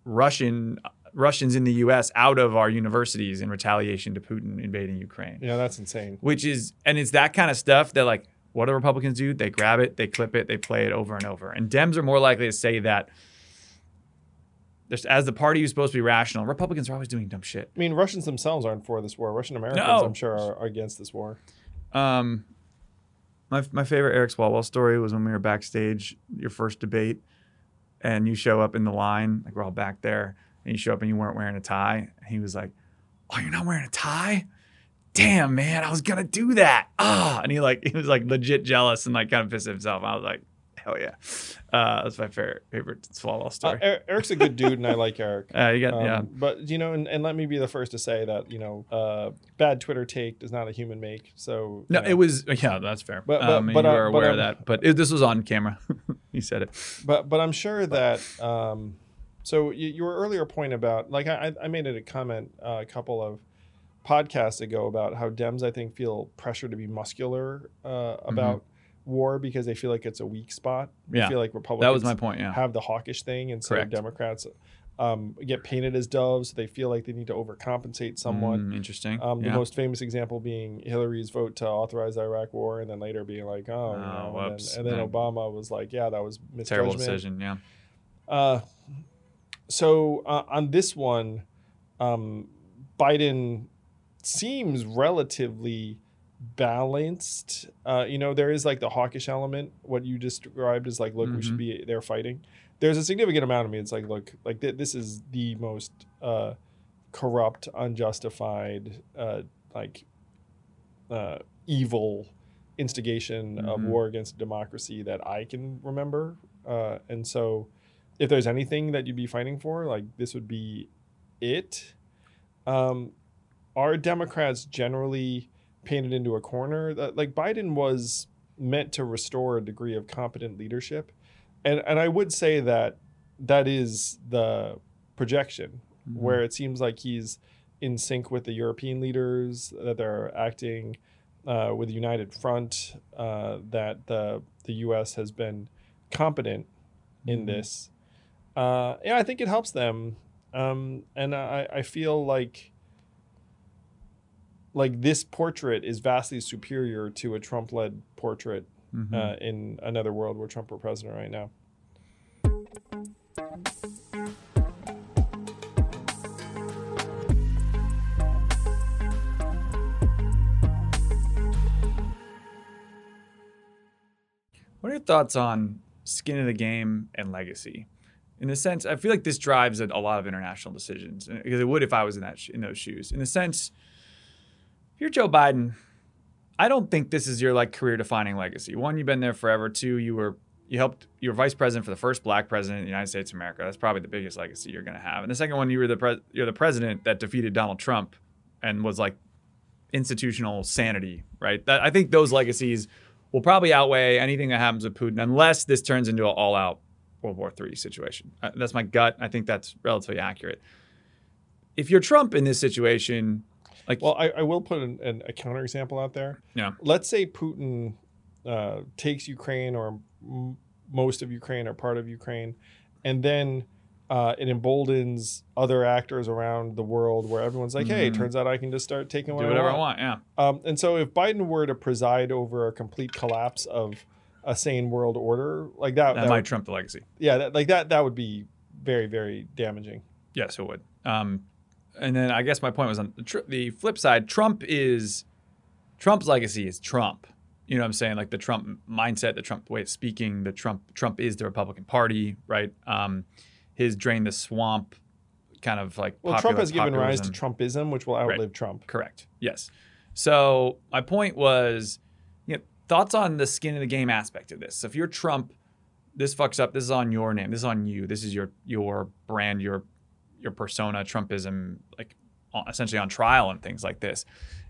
Russian Russians in the U.S. out of our universities in retaliation to Putin invading Ukraine Yeah, that's insane. which is and it's that kind of stuff that like what do Republicans do? They grab it, they clip it, they play it over and over. And Dems are more likely to say that as the party who's supposed to be rational, Republicans are always doing dumb shit. I mean, Russians themselves aren't for this war. Russian Americans, No. I'm sure, are, are against this war. Um, my my favorite Eric Swalwell story was when we were backstage, your first debate, and you show up in the line, like we're all back there, and you show up and you weren't wearing a tie. And he was like, "Oh, you're not wearing a tie? Damn, man, I was gonna do that." Ah, and he like (laughs) he was like legit jealous and like kind of pissed at himself. I was like, "Hell yeah!" Uh, that's my favorite favorite Swalwell Uh, story. Er- Eric's a good dude, and I like (laughs) Eric. Uh, you got Um, yeah. But you know, and, and let me be the first to say that you know, uh, bad Twitter take does not a human make. So No, know. it was yeah, that's fair. But- but- um, but, you uh, were but, aware um, of that, but it, this was on camera. (laughs) he said it. But but I'm sure that um, so your earlier point about like I, I made it a comment uh, a couple of podcasts ago about how Dems I think feel pressure to be muscular uh, about war because they feel like it's a weak spot. Mm-hmm. Yeah. I feel like Republicans That was my point. Yeah. have the hawkish thing, and so Democrats um, get painted as doves. They feel like they need to overcompensate someone. Mm, interesting. Um, the Yeah. most famous example being Hillary's vote to authorize the Iraq War, and then later being like, "Oh, Oh, know," whoops. and then, and then. Obama was like, "Yeah, that was misjudgment." Terrible decision. Yeah. Uh, so uh, on this one, um, Biden seems relatively balanced. Uh, you know, there is like the hawkish element. What you described is like, look, we Mhm. should be there fighting. There's a significant amount of me. It's like, look, like th- this is the most uh, corrupt, unjustified, uh, like uh, evil instigation of Mhm. war against democracy that I can remember. Uh, and so, if there's anything that you'd be fighting for, like this would be it. Um, are Democrats generally painted into a corner? That, like Biden was meant to restore a degree of competent leadership, and and I would say that that is the projection Mm-hmm. where it seems like he's in sync with the European leaders, that they're acting uh, with a united front, uh, that the the U.S. has been competent in Mhm. this. Uh, yeah, I think it helps them, um, and I, I feel like like this portrait is vastly superior to a Trump-led portrait Mhm. uh, in another world where Trump were president right now. What are your thoughts on skin of the game and legacy? In a sense, I feel like this drives a, a lot of international decisions because it would if I was in that sh- in those shoes. In a sense, if you're Joe Biden, I don't think this is your like career defining legacy. One, you've been there forever. Two, you were you helped you were vice president for the first black president in the United States of America. That's probably the biggest legacy you're going to have. And the second one, you were the pres you're the president that defeated Donald Trump and was like institutional sanity, right? That I think those legacies will probably outweigh anything that happens with Putin, unless this turns into an all-out World War III situation. Uh, that's my gut. I think that's relatively accurate. If you're Trump in this situation, like, Well, I, I will put an, an, a counterexample out there. Yeah. Let's say Putin uh, takes Ukraine or m- most of Ukraine or part of Ukraine, and then uh, it emboldens other actors around the world where everyone's like, "Hey, it Mhm. turns out I can just start taking do whatever I I want." want. Yeah. Um, and so, if Biden were to preside over a complete collapse of a sane world order, like that, That that might would- trump the legacy. yeah, that, like that, that would be very, very damaging. Yes, it would. Um, and then I guess my point was on the, tr- the flip side. Trump is Trump's legacy is Trump. You know what I'm saying? Like the Trump mindset, the Trump way of speaking, the Trump Trump is the Republican Party, right? Um, his drain the swamp kind of like Well, popular Trump has given rise to. Trumpism, which will outlive Trump. Correct. Yes. So my point was, thoughts on the skin of the game aspect of this. So if you're Trump, this fucks up. This is on your name. This is on you. This is your your brand, your your persona, Trumpism, like essentially on trial and things like this.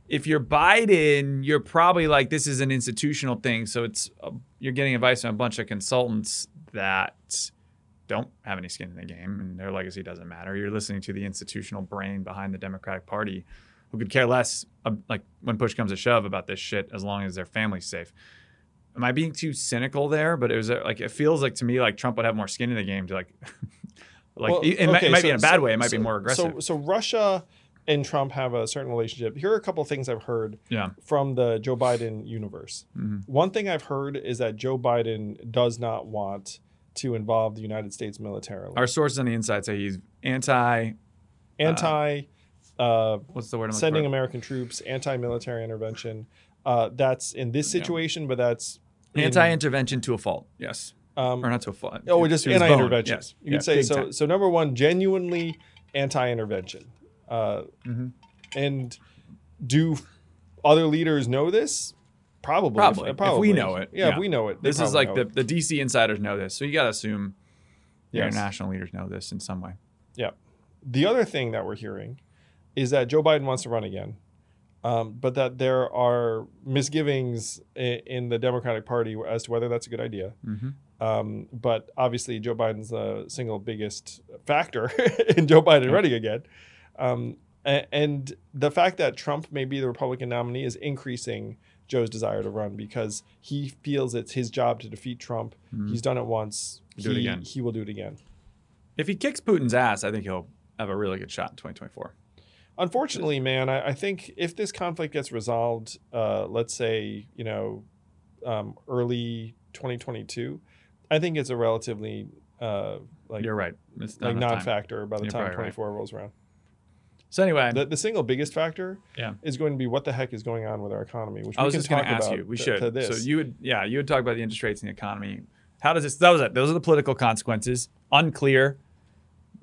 If you're Biden, you're probably like this is an institutional thing. So it's uh, you're getting advice from a bunch of consultants that don't have any skin in the game and their legacy doesn't matter. You're listening to the institutional brain behind the Democratic Party who could care less, uh, like when push comes to shove, about this shit as long as their family's safe. Am I being too cynical there? But it was uh, like it feels like to me like Trump would have more skin in the game to like, (laughs) like Well, it, it might, okay, it might be in a bad so- way. It might so- be more aggressive. So, so Russia and Trump have a certain relationship. Here are a couple of things I've heard yeah. from the Joe Biden universe. Mhm. One thing I've heard is that Joe Biden does not want to involve the United States militarily. Our sources on the inside say he's anti. Anti uh, What's the word? I'm sending? American troops, anti-military intervention. Uh, that's in this Yeah. situation, but that's in- Anti-intervention to a fault. Yes, Um, or not to a fault. oh, just to his bone. anti-intervention. Yes. You Yeah, could say big so. time. So number one, genuinely anti-intervention. Uh, Mhm. And do other leaders know this? Probably. Probably. If we know it, Yeah, yeah. if we know it. This is like the, the DC insiders know this, so you got to assume the Yes. international leaders know this in some way. Yeah. The other thing that we're hearing is that Joe Biden wants to run again, um, but that there are misgivings in, in the Democratic Party as to whether that's a good idea. Mm-hmm. Um, but obviously, Joe Biden's the single biggest factor (laughs) in Joe Biden Yeah. running again. Um, a- and the fact that Trump may be the Republican nominee is increasing Joe's desire to run because he feels it's his job to defeat Trump. He's done it once. Mm-hmm. Do it again. He will do it again. If he kicks Putin's ass, I think he'll have a really good shot in 2024. Unfortunately, man, I, I think if this conflict gets resolved, uh, let's say you know, um, early 2022, I think it's a relatively uh, like You're right. It's like non-factor by the You're time probably right. 24 rolls around. So anyway, The, the single biggest factor Yeah. is going to be what the heck is going on with our economy, which I we was can just going talk to ask about you. We to- should. to. So you would, yeah, you would talk about the interest rates and the economy. How does this? That was it. Those are the political consequences. Unclear.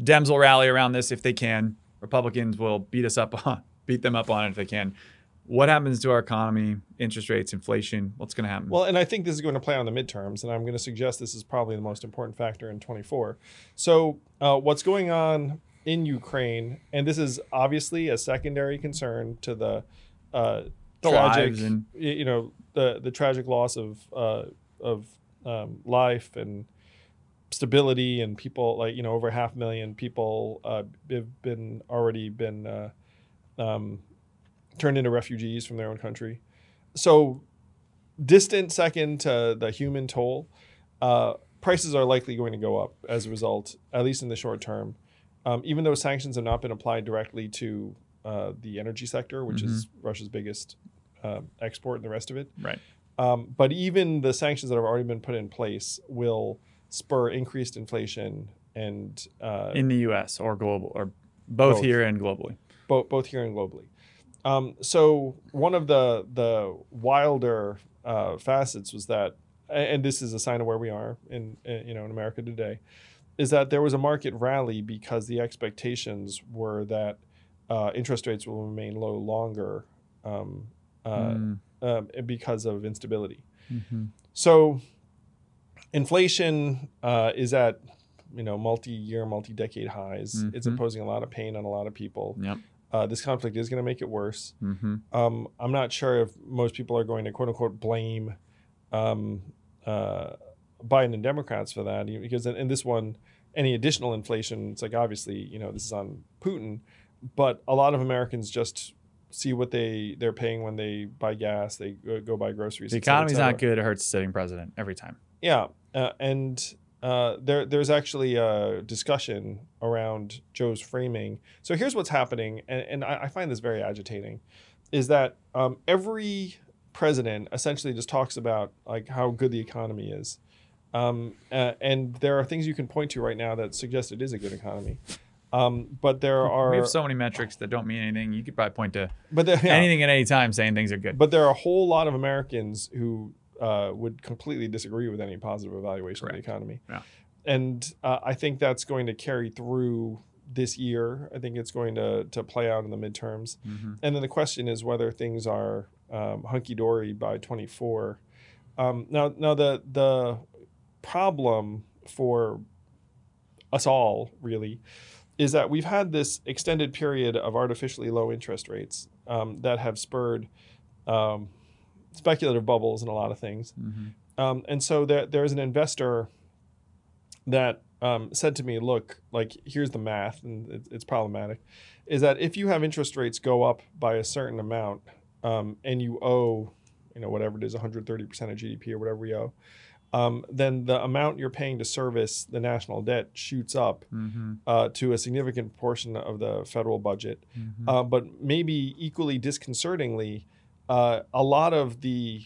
Dems will rally around this if they can. Republicans will beat us up (laughs) on, beat them up on it if they can. What happens to our economy? Interest rates, inflation. What's going to happen? Well, and I think this is going to play on the midterms, and I'm going to suggest this is probably the most important factor in 24. So, uh, what's going on in Ukraine, and this is obviously a secondary concern to the uh, The tragic, and- you know, the the tragic loss of uh, of um, life and stability, and people like you know over half a million people uh, have been already been uh, um, turned into refugees from their own country. So distant second to the human toll. Uh, prices are likely going to go up as a result, at least in the short term. Um, even though sanctions have not been applied directly to uh, the energy sector, which is Russia's biggest uh, export and the rest of it. Right. Um, but even the sanctions that have already been put in place will spur increased inflation and uh, In the U.S. or global or both, Both. here and globally. both both here and globally. Um, so one of the the wilder uh, facets was that, and this is a sign of where we are in, in you know in America today, is that there was a market rally because the expectations were that uh, interest rates will remain low longer um, uh, Mm. um, because of instability. Mhm. So inflation uh, is at you know multi-year, multi-decade highs. It's Mhm. imposing a lot of pain on a lot of people. Yep. Uh, this conflict is going to make it worse. Mm-hmm. Um, I'm not sure if most people are going to quote unquote blame um, uh, Biden and Democrats for that because in, in this one, any additional inflation, it's like obviously you know this is on Putin, but a lot of Americans just see what they they're paying when they buy gas, they go, go buy groceries. The economy's not good. It hurts the sitting president every time. Yeah, uh, and uh, there there's actually a discussion around Joe's framing. So here's what's happening, and, and I, I find this very agitating, is that um, every president essentially just talks about like how good the economy is, um, uh, and there are things you can point to right now that suggest it is a good economy. Um, but there are we have so many metrics that don't mean anything. You could probably point to but there, yeah. anything at any time saying things are good. But there are a whole lot of Americans who uh, would completely disagree with any positive evaluation Correct. of the economy. Yeah. And uh, I think that's going to carry through this year. I think it's going to, to play out in the midterms. Mhm. And then the question is whether things are um, hunky dory by 24. Um, now, now the the problem for us all really is that we've had this extended period of artificially low interest rates um, that have spurred um, speculative bubbles and a lot of things. Mhm. Um, and so there, there's an investor that um, said to me, look, like, here's the math, and it's, it's problematic, is that if you have interest rates go up by a certain amount um, and you owe, you know, whatever it is, 130% of GDP or whatever we owe, um, then the amount you're paying to service the national debt shoots up Mhm. uh, to a significant portion of the federal budget. Mhm. Uh, but maybe equally disconcertingly, uh, a lot of the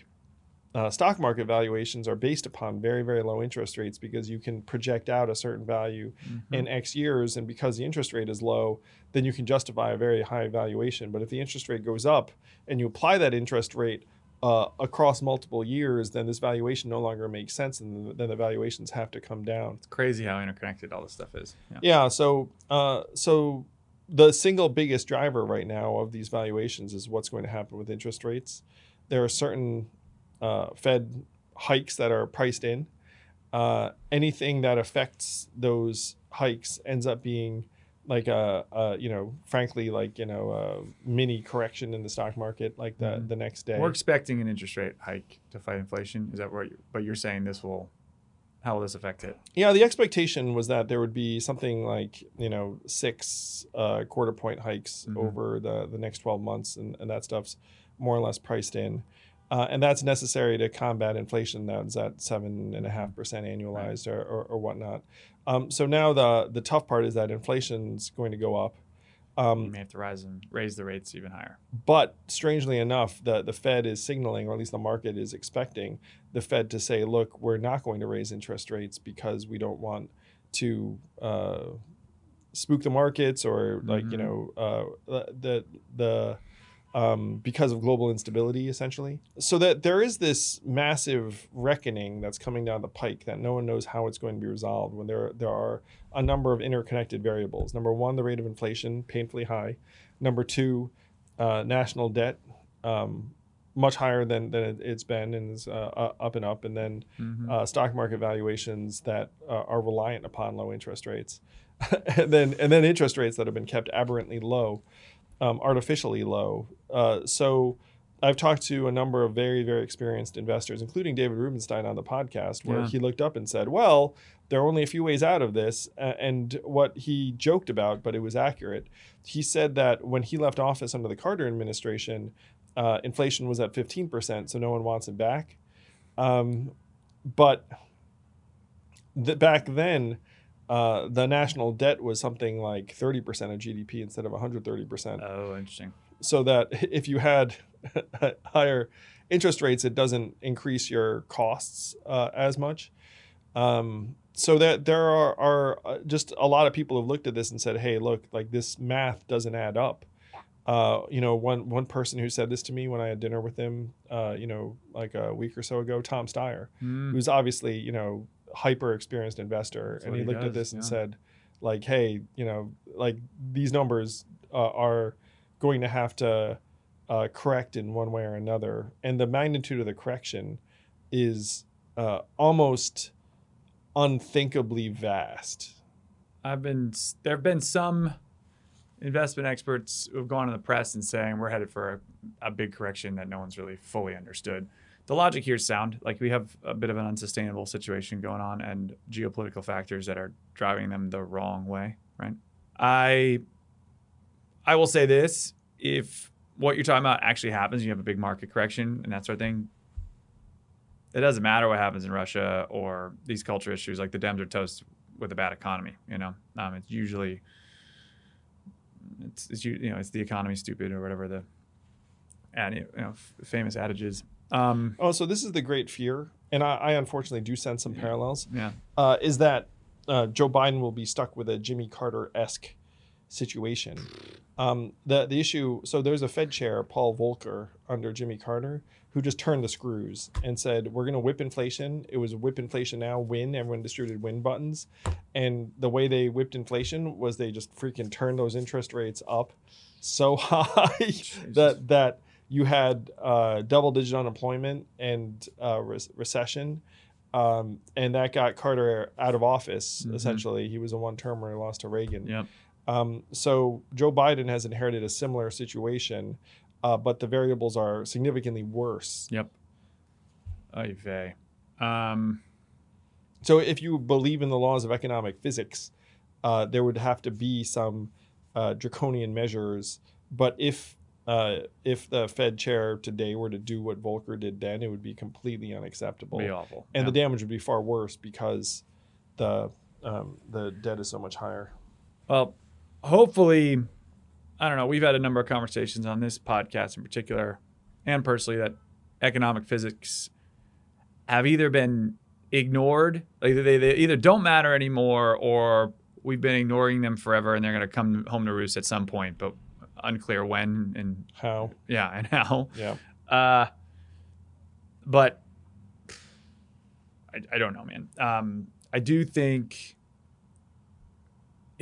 uh, stock market valuations are based upon very, very low interest rates because you can project out a certain value Mhm. in X years. And because the interest rate is low, then you can justify a very high valuation. But if the interest rate goes up and you apply that interest rate uh, across multiple years, then this valuation no longer makes sense and then the valuations have to come down. It's crazy how interconnected all this stuff is. Yeah. Yeah. So, uh, so the single biggest driver right now of these valuations is what's going to happen with interest rates. There are certain uh, Fed hikes that are priced in. Uh, anything that affects those hikes ends up being like a, a you know, frankly, like you know, a mini correction in the stock market, like the Mhm. the next day. We're expecting an interest rate hike to fight inflation. Is that what? You, but you're saying this will? How will this affect it? Yeah, the expectation was that there would be something like you know six uh, quarter point hikes Mhm. over the the next twelve months, and, and that stuff's more or less priced in, uh, and that's necessary to combat inflation that's at seven and a half percent annualized or, or, or whatnot. Um, so now the the tough part is that inflation's going to go up. You Um, may have to rise and raise the rates even higher. but strangely enough, the, the Fed is signaling, or at least the market is expecting, the Fed to say, look, we're not going to raise interest rates because we don't want to uh, spook the markets or like, you Mhm. know, uh, the, the, um, because of global instability, essentially. So that there is this massive reckoning that's coming down the pike that no one knows how it's going to be resolved when there, there are a number of interconnected variables. Number one, the rate of inflation, painfully high. Number two, uh, national debt, um, much higher than, than it- it's been and is uh, up and up. And then Mhm. uh, stock market valuations that uh, are reliant upon low interest rates. (laughs) and then and then interest rates that have been kept aberrantly low, um, artificially low. Uh, so I've talked to a number of very very experienced investors, including David Rubenstein on the podcast, where Yeah. he looked up and said, "Well, there are only a few ways out of this." And what he joked about, but it was accurate. He said that when he left office under the Carter administration, uh, inflation was at 15%, so no one wants it back. Um, but the, back then, uh, the national debt was something like 30% of GDP instead of 130%. Oh, interesting. So that (laughs) if you had (laughs) higher interest rates, it doesn't increase your costs uh, as much. Um, so that there are, are uh, just a lot of people have looked at this and said, "Hey, look, like this math doesn't add up." Uh, you know, one one person who said this to me when I had dinner with him, uh, you know, like a week or so ago, Tom Steyer, Mm. who's obviously you know hyper experienced investor, That's and he he looked at does, this and said, like, hey, you know, like these numbers uh, are going to have to uh, correct in one way or another, and the magnitude of the correction is uh, almost unthinkably vast. I've been there have been some investment experts who have gone in the press and saying we're headed for a, a big correction that no one's really fully understood. The logic here is sound. Like we have a bit of an unsustainable situation going on and geopolitical factors that are driving them the wrong way, right? I I will say this, if what you're talking about actually happens, you have a big market correction and that sort of thing, it doesn't matter what happens in Russia or these culture issues. Like the Dems are toast with a bad economy. You know, um, it's usually it's, it's you know it's the economy stupid or whatever the and you know famous adage is. Um, Oh, so this is the great fear, and I, I unfortunately do sense some parallels. yeah, uh, is that uh, Joe Biden will be stuck with a Jimmy Carter esque situation. Um, the the issue so there's a Fed chair Paul Volcker under Jimmy Carter who just turned the screws and said we're going to whip inflation. It was whip inflation now, win. Everyone distributed win buttons, and the way they whipped inflation was they just freaking turned those interest rates up so (laughs) high that that you had uh, double digit unemployment and uh, re- recession. Um, and that got Carter out of office. Mhm. Essentially, he was a one-termer and lost to Reagan. yep. Um, so Joe Biden has inherited a similar situation, uh, but the variables are significantly worse. Yep. Oy vey. Um, So if you believe in the laws of economic physics, uh, there would have to be some uh, draconian measures. But if uh, if the Fed chair today were to do what Volcker did then, it would be completely unacceptable. be awful. and Yeah. the damage would be far worse because the um, the debt is so much higher. Well, hopefully, I don't know. We've had a number of conversations on this podcast in particular, and personally, that economic physics have either been ignored, like they, they either don't matter anymore, or we've been ignoring them forever, and they're going to come home to roost at some point, but unclear when and How? yeah and how. Yeah. Uh, but I, I don't know, man. Um, I do think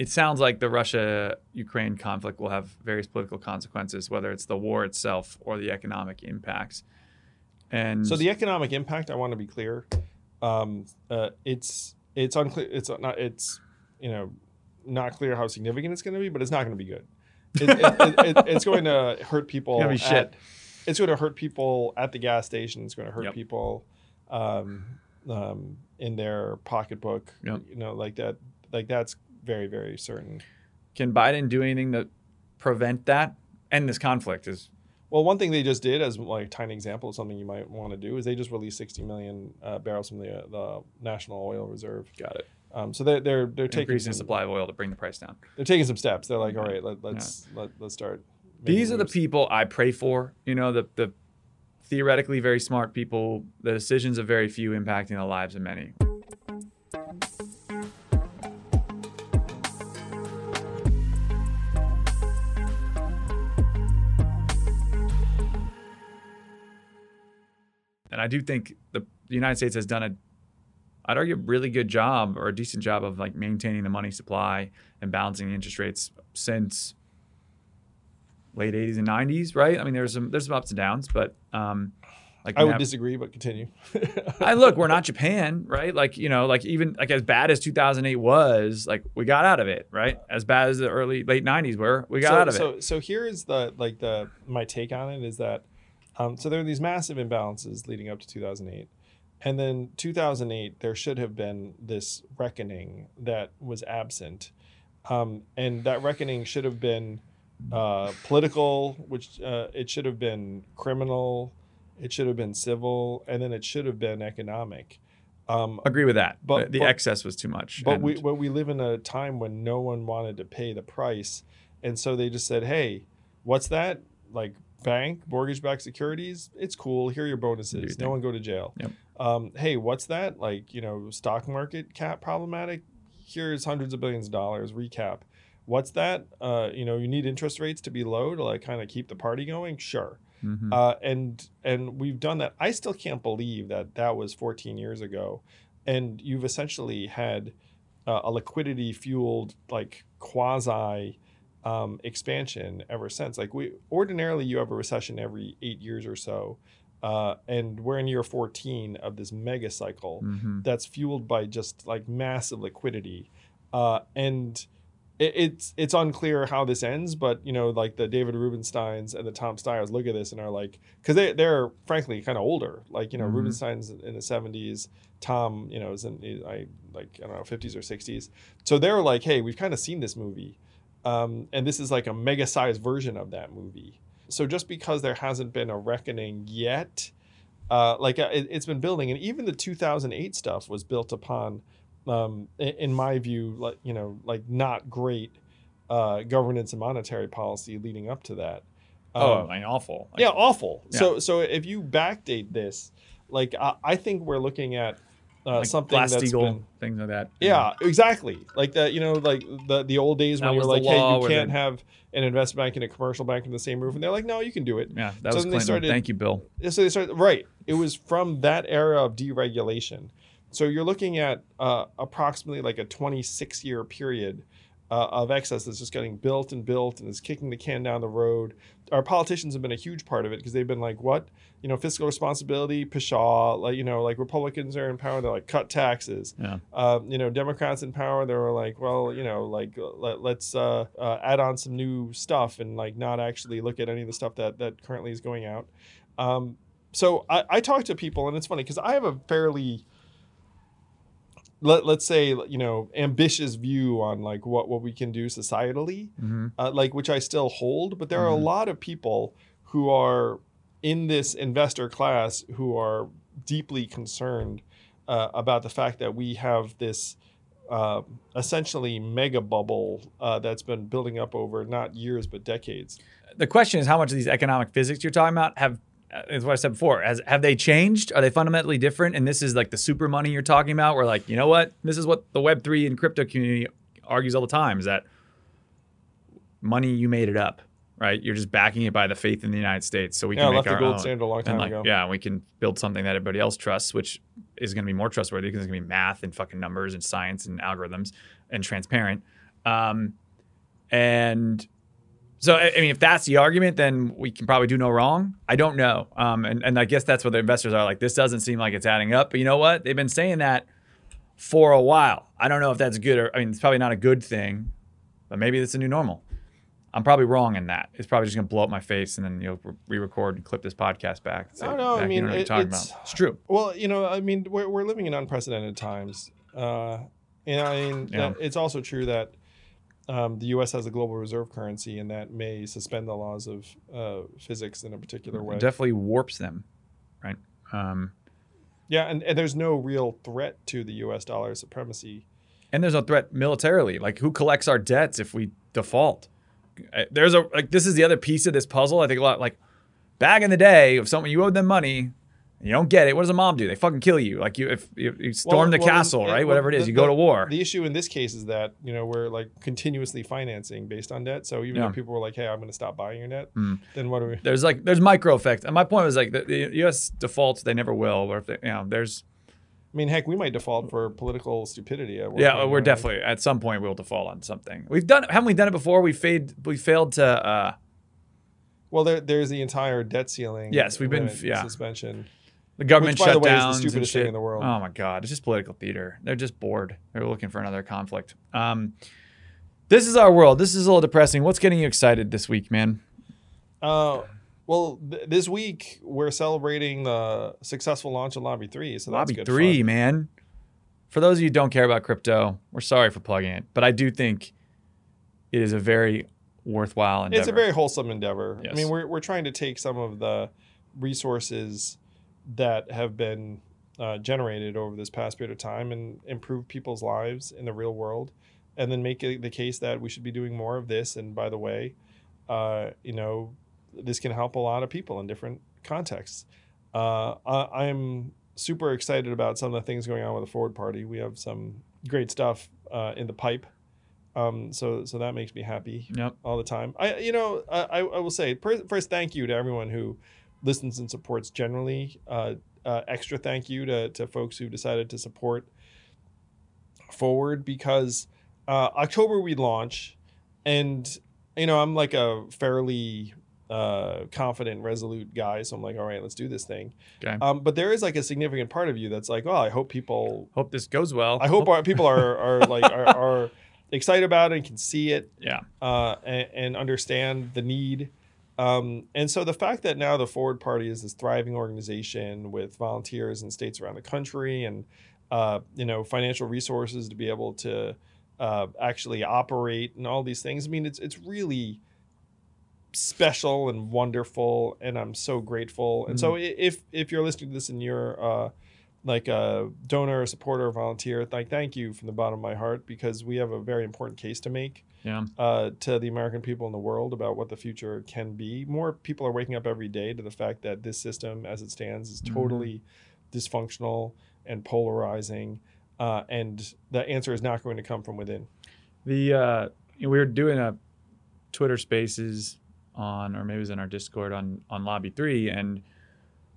it sounds like the Russia Ukraine conflict will have various political consequences, whether it's the war itself or the economic impacts. And So the economic impact, I want to be clear, um, uh, it's it's unclear. It's not. It's you know not clear how significant it's going to be, but it's not going to be good. It, it, it, it- it's going to hurt people. Be shit. at- it's going to hurt people at the gas station. It's going to hurt Yep. people um, um, in their pocketbook. Yep. You know, like that. Like that's very very certain. can Biden do anything to prevent that? And this conflict is Well, one thing they just did, as like a tiny example of something you might want to do, is they just released 60 million uh, barrels from the the National Oil Reserve. got it. Um, so they're they're they're taking Increasing the some, supply of oil to bring the price down. they're taking some steps. They're like, all Yeah. right, let, let's let, let's start. These are the people I pray for. You know, the the theoretically very smart people, the decisions of very few impacting the lives of many. And I do think the, the United States has done a, I'd argue, a really good job or a decent job of like maintaining the money supply and balancing the interest rates since late 80s and 90s, right? I mean, there's some there's some ups and downs, but um, like I would nav- disagree, but continue. (laughs) I look, we're not Japan, right? Like you know, like even like as bad as 2008 was, like we got out of it, right? As bad as the early late 90s were, we got so, out of so, it. So so here is the like the my take on it is that um, so there are these massive imbalances leading up to 2008, and then 2008 there should have been this reckoning that was absent, um, and that reckoning should have been uh, political, which uh, it should have been criminal, it should have been civil, and then it should have been economic. Um, Agree with that. But- But the but- excess was too much. but and- we but we live in a time when no one wanted to pay the price, and so they just said, "Hey, what's that? Like bank mortgage-backed securities? It's cool. Here are your bonuses. No one go to jail. Yep. Um, hey, what's that? Like you know, stock market cap problematic? Here's hundreds of billions of dollars. Recap. What's that? Uh, you know, you need interest rates to be low to like kind of keep the party going. Sure. Mhm. Uh, and and we've done that. I still can't believe that that was 14 years ago, and you've essentially had uh, a liquidity fueled like quasi um, expansion ever since. Like we ordinarily you have a recession every eight years or so, uh, and we're in year 14 of this mega cycle Mhm. that's fueled by just like massive liquidity, uh, and it, it's it's unclear how this ends. But you know, like the David Rubensteins and the Tom Steyers look at this and are like, because they they're frankly kind of older. Like you know, Mhm. Rubenstein's in the 70s. Tom, you know, is in I like I don't know 50s or 60s. So they're like, hey, we've kind of seen this movie, um, and this is like a mega sized version of that movie. So just because there hasn't been a reckoning yet, uh, like uh, it, it's been building, and even the 2008 stuff was built upon, um, i- in my view, like you know, like not great uh, governance and monetary policy leading up to that. oh, Um, I mean, awful. Like, yeah, awful. Yeah. So so if you backdate this, like I, I think we're looking at uh, like something that's been things like that. yeah, exactly. Like that, you know, like the the old days That when you're like, hey, you can't have an investment bank and a commercial bank in the same roof, and they're like, no, you can do it. Yeah, that So was then they started- Thank you, Bill. So they started right. It was from that era of deregulation. So you're looking at uh, approximately like a 26 year period uh, of excess that's just getting built and built and is kicking the can down the road. Our politicians have been a huge part of it because they've been like, what? You know, fiscal responsibility, pshaw, like, you know, like Republicans are in power, they're like, cut taxes. Yeah. Um, you know, Democrats in power, they were like, well, you know, like let, let's uh, uh, add on some new stuff and like not actually look at any of the stuff that that currently is going out. Um, so I, I talk to people, and it's funny because I have a fairly let, let's say you know ambitious view on like what what we can do societally hmm uh, like which I still hold, but there are a Mhm. lot of people who are in this investor class who are deeply concerned uh, about the fact that we have this uh, essentially mega bubble uh, that's been building up over not years but decades. The question is how much of these economic physics you're talking about have uh, is what I said before. Has have they changed? Are they fundamentally different? And this is like the super money you're talking about, We're like, you know what? This is what the Web three and crypto community argues all the time: is that money you made it up, right? You're just backing it by the faith in the United States, so we Yeah, I can make left the gold own. standard a long time and like, ago. yeah, we can build something that everybody else trusts, which is going to be more trustworthy because it's going to be math and fucking numbers and science and algorithms and transparent. Um, and so, I mean, if that's the argument, then we can probably do no wrong. I don't know. Um, and, and I guess that's what the investors are like. This doesn't seem like it's adding up. But you know what? They've been saying that for a while. I don't know if that's good or, I mean, it's probably not a good thing, but maybe it's a new normal. I'm probably wrong in that. It's probably just going to blow up my face and then you'll re-record and clip this podcast back. say, No, no, I "Zach, you mean, know what you're it- talking it's- about. It's true. Well, you know, I mean, we're, we're living in unprecedented times. Uh, and I mean, Yeah. it's also true that um, the U.S. has a global reserve currency, and that may suspend the laws of uh, physics in a particular way. It definitely warps them, right? Um, yeah, and, and there's no real threat to the U.S. dollar supremacy. and there's no threat militarily. Like, who collects our debts if we default? Uh, There's a like. This is the other piece of this puzzle. I think a lot like back in the day, if someone you owed them money, you don't get it. What does a mob do? They fucking kill you. Like you, if you, you storm Well- the well, castle, and- right? well, Whatever it is, the- you go to war. The issue in this case is that you know we're like continuously financing based on debt. So even Yeah. if people were like, "Hey, I'm going to stop buying your debt," Mm. then what do we? there's like there's micro effects. And my point was like the, the U.S. defaults, they never will. Or if they, you know, there's I mean, heck, we might default for political stupidity. At yeah, point, we're right? definitely at some point we'll default on something. We've done haven't we done it before? We failed we failed to uh, Well, there, there's the entire debt ceiling. Yes, we've been- yeah. suspension. The government Which, by the way, is the stupidest thing in the world. Oh my god, it's just political theater. They're just bored. They're looking for another conflict. Um, this is our world. This is a little depressing. What's getting you excited this week, man? Uh, well, th- this week we're celebrating the successful launch of Lobby Three, so that's Lobby good three, fun. man. For those of you who don't care about crypto, we're sorry for plugging it, but I do think it is a very worthwhile endeavor. It's a very wholesome endeavor. I mean, we're we're trying to take some of the resources that have been uh, generated over this past period of time and improve people's lives in the real world, and then make the case that we should be doing more of this. And by the way, uh, you know, this can help a lot of people in different contexts. Uh, I, I'm super excited about some of the things going on with the Forward Party. We have some great stuff uh, in the pipe. Um, so so that makes me happy Yep. all the time. I you know I, I will say first thank you to everyone who listens and supports generally. Uh, uh, extra thank you to to folks who decided to support forward because uh, October we launch, and you know I'm like a fairly uh, confident, resolute guy, so I'm like, all right, let's do this thing. Okay. Um, but there is like a significant part of you that's like, oh, I hope people Hope this goes well. I hope our people are are (laughs) like are, are excited about it and can see it Yeah. uh, and, and understand the need. Um, and so the fact that now the Forward Party is this thriving organization with volunteers in states around the country and uh, you know financial resources to be able to uh, actually operate and all these things. I mean, it's it's really special and wonderful, and I'm so grateful. And so if if you're listening to this and you're uh, like a donor, a supporter, a volunteer, like thank you from the bottom of my heart because we have a very important case to make Yeah. uh, to the American people in the world about what the future can be. More people are waking up every day to the fact that this system, as it stands, is Mhm. totally dysfunctional and polarizing, uh, and the answer is not going to come from within. The uh, we were doing a Twitter Spaces on, or maybe it was in our Discord on on Lobby Three, and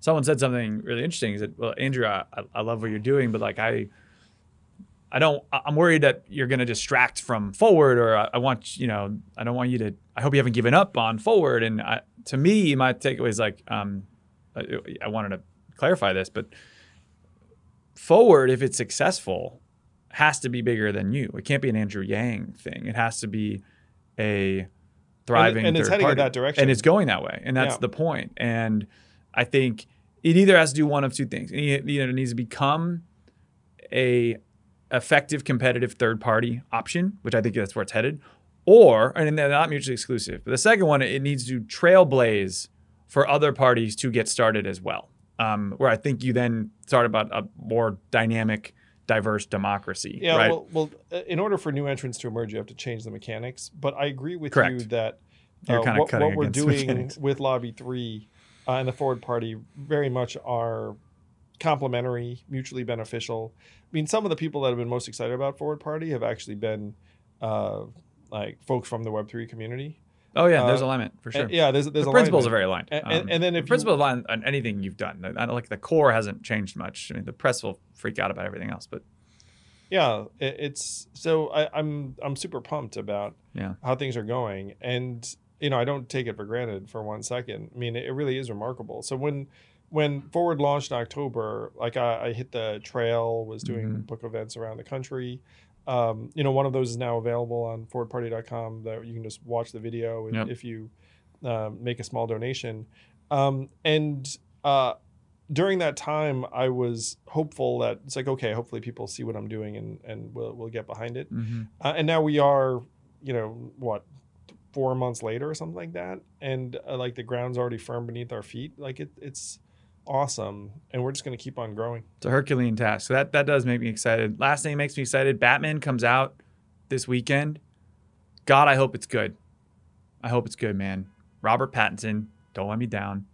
someone said something really interesting. He said, "Well, Andrew, I, I love what you're doing, but like I." I don't. I'm worried that you're going to distract from forward, or I, I want you know. I don't want you to. I hope you haven't given up on forward. And I, to me, my takeaway is like, um, I, I wanted to clarify this, but forward, if it's successful, has to be bigger than you. It can't be an Andrew Yang thing. It has to be a thriving and it's third heading in that direction. and it's going that way, and that's Yeah. the point. And I think it either has to do one of two things. It either needs to become a effective competitive third party option, which I think that's where it's headed, or and they're not mutually exclusive. But the second one, it needs to trailblaze for other parties to get started as well. Um, where I think you then start about a more dynamic, diverse democracy. Yeah, right? well, well, uh, in order for new entrants to emerge, you have to change the mechanics. But I agree with Correct. you that You're uh, what, what we're doing mechanics. with Lobby Three uh, and the Forward Party very much are complementary, mutually beneficial. I mean, some of the people that have been most excited about Forward Party have actually been uh, like folks from the Web three community. oh yeah, there's uh, alignment for sure. Yeah, there's there's alignment. the principles alignment. are very aligned. And- and- Um, and then if the principles align on anything you've done, I don't like the core hasn't changed much. I mean, the press will freak out about everything else, but yeah it, it's so I, i'm i'm super pumped about Yeah. how things are going and you know i don't take it for granted for one second i mean it, really is remarkable so when when forward launched in october like i, I hit the trail was doing Mhm. book events around the country um, you know one of those is now available on forwardparty.com that you can just watch the video if, Yep. if you uh, make a small donation um, and uh, during that time, I was hopeful that it's like, okay, hopefully people see what I'm doing and, and we'll, we'll get behind it. mhm. Uh, and now we are, you know, what, four months later or something like that. And uh, like the ground's already firm beneath our feet. Like it, it's awesome. And we're just going to keep on growing. it's a Herculean task. So that that does make me excited. Last thing that makes me excited: Batman comes out this weekend. God, I hope it's good. I hope it's good, man. Robert Pattinson, don't let me down.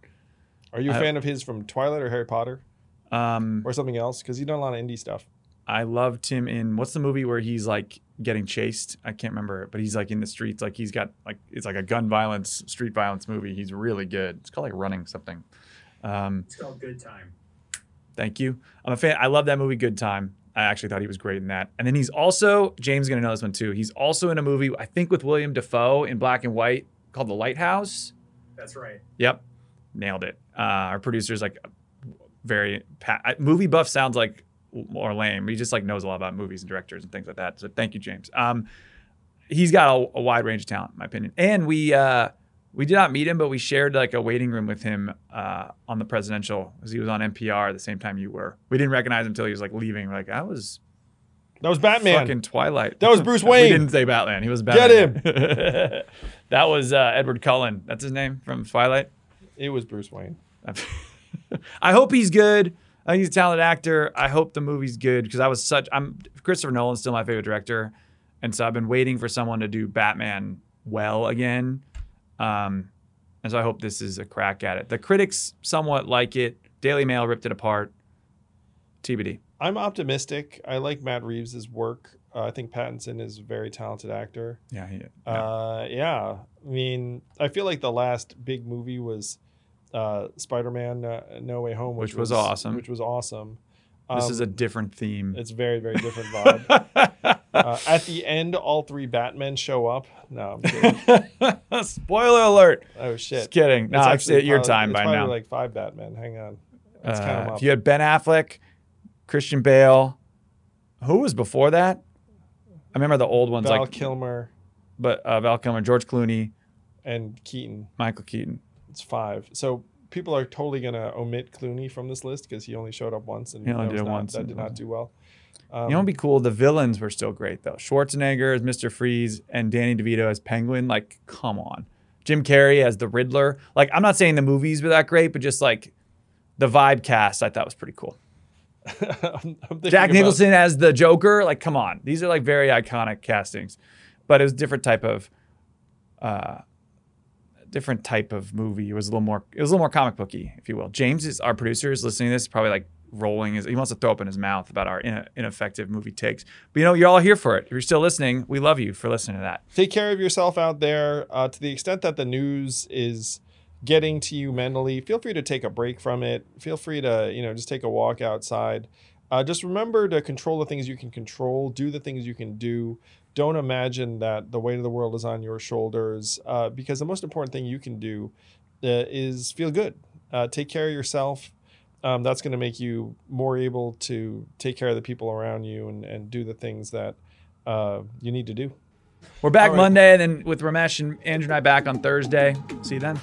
Are you a I- fan of his from Twilight or Harry Potter Um, or something else? Because he's done a lot of indie stuff. I loved him in what's the movie where he's like getting chased? I can't remember, but he's like in the streets, like he's got like it's like a gun violence, street violence movie. He's really good. It's called like Running something. Um, It's called Good Time. thank you. I'm a fan. I love that movie, Good Time. I actually thought he was great in that. And then he's also James is gonna know this one too. He's also in a movie I think with William Dafoe in black and white called The Lighthouse. That's right. Yep, nailed it. Uh, our producer's like very pa- I- movie buff sounds like more lame. He just like knows a lot about movies and directors and things like that. So thank you, James. Um, he's got a, a wide range of talent, in my opinion. And we uh, we did not meet him, but we shared like a waiting room with him uh, on the presidential because he was on NPR at the same time you were. We didn't recognize him until he was like leaving. We're like I was That was Batman. fucking Twilight. That was Bruce (laughs) Wayne. we didn't say Batman. He was Batman. Get him. (laughs) that was uh, Edward Cullen. That's his name from Twilight. It was Bruce Wayne. (laughs) I hope he's good. I think he's a talented actor. I hope the movie's good because I was such. I'm Christopher Nolan's still my favorite director, and so I've been waiting for someone to do Batman well again. Um, and so I hope this is a crack at it. The critics somewhat like it. Daily Mail ripped it apart. TBD. I'm optimistic. I like Matt Reeves' work. Uh, I think Pattinson is a very talented actor. Yeah, he, yeah. Uh, yeah. I mean, I feel like the last big movie was uh, Spider-Man: uh, No Way Home, Which was awesome. Which was awesome. this Um, is a different theme. It's very very different (laughs) vibe. uh, at the end, all three Batmen show up. No, I'm kidding. (laughs) Spoiler alert. Oh shit! Just kidding. No, It's it's, actually your time it's by now. Like five Batmen. Hang on. Let's count 'em Uh, if you had Ben Affleck, Christian Bale, who was before that? I remember the old ones Val like, Kilmer but uh, Val Kilmer, George Clooney, and Keaton. Michael Keaton. It's five. So people are totally gonna omit Clooney from this list because he only showed up once and He only did not- once That did not do well. Um, you know, what'd be cool. The villains were still great though. Schwarzenegger as Mr. Freeze and Danny DeVito as Penguin. Like, come on. Jim Carrey as the Riddler. Like, I'm not saying the movies were that great, but just like the vibe cast, I thought was pretty cool. (laughs) I'm- I'm Jack about- Nicholson as the Joker. Like, come on. These are like very iconic castings, but it was a different type of, uh, different type of movie. It was a little more. It was a little more comic booky, if you will. James is our producer is listening to this, probably like rolling his. He wants to throw up in his mouth about our ine- ineffective movie takes. But you know, you're all here for it. If you're still listening, we love you for listening to that. take care of yourself out there. Uh, to the extent that the news is getting to you mentally, feel free to take a break from it. Feel free to, you know, just take a walk outside. Uh, just remember to control the things you can control, do the things you can do. Don't imagine that the weight of the world is on your shoulders uh, because the most important thing you can do uh, is feel good. Uh, take care of yourself. Um, that's going to make you more able to take care of the people around you and, and do the things that uh, you need to do. We're back All right. Monday, and then with Ramesh and Andrew and I back on Thursday. See you then.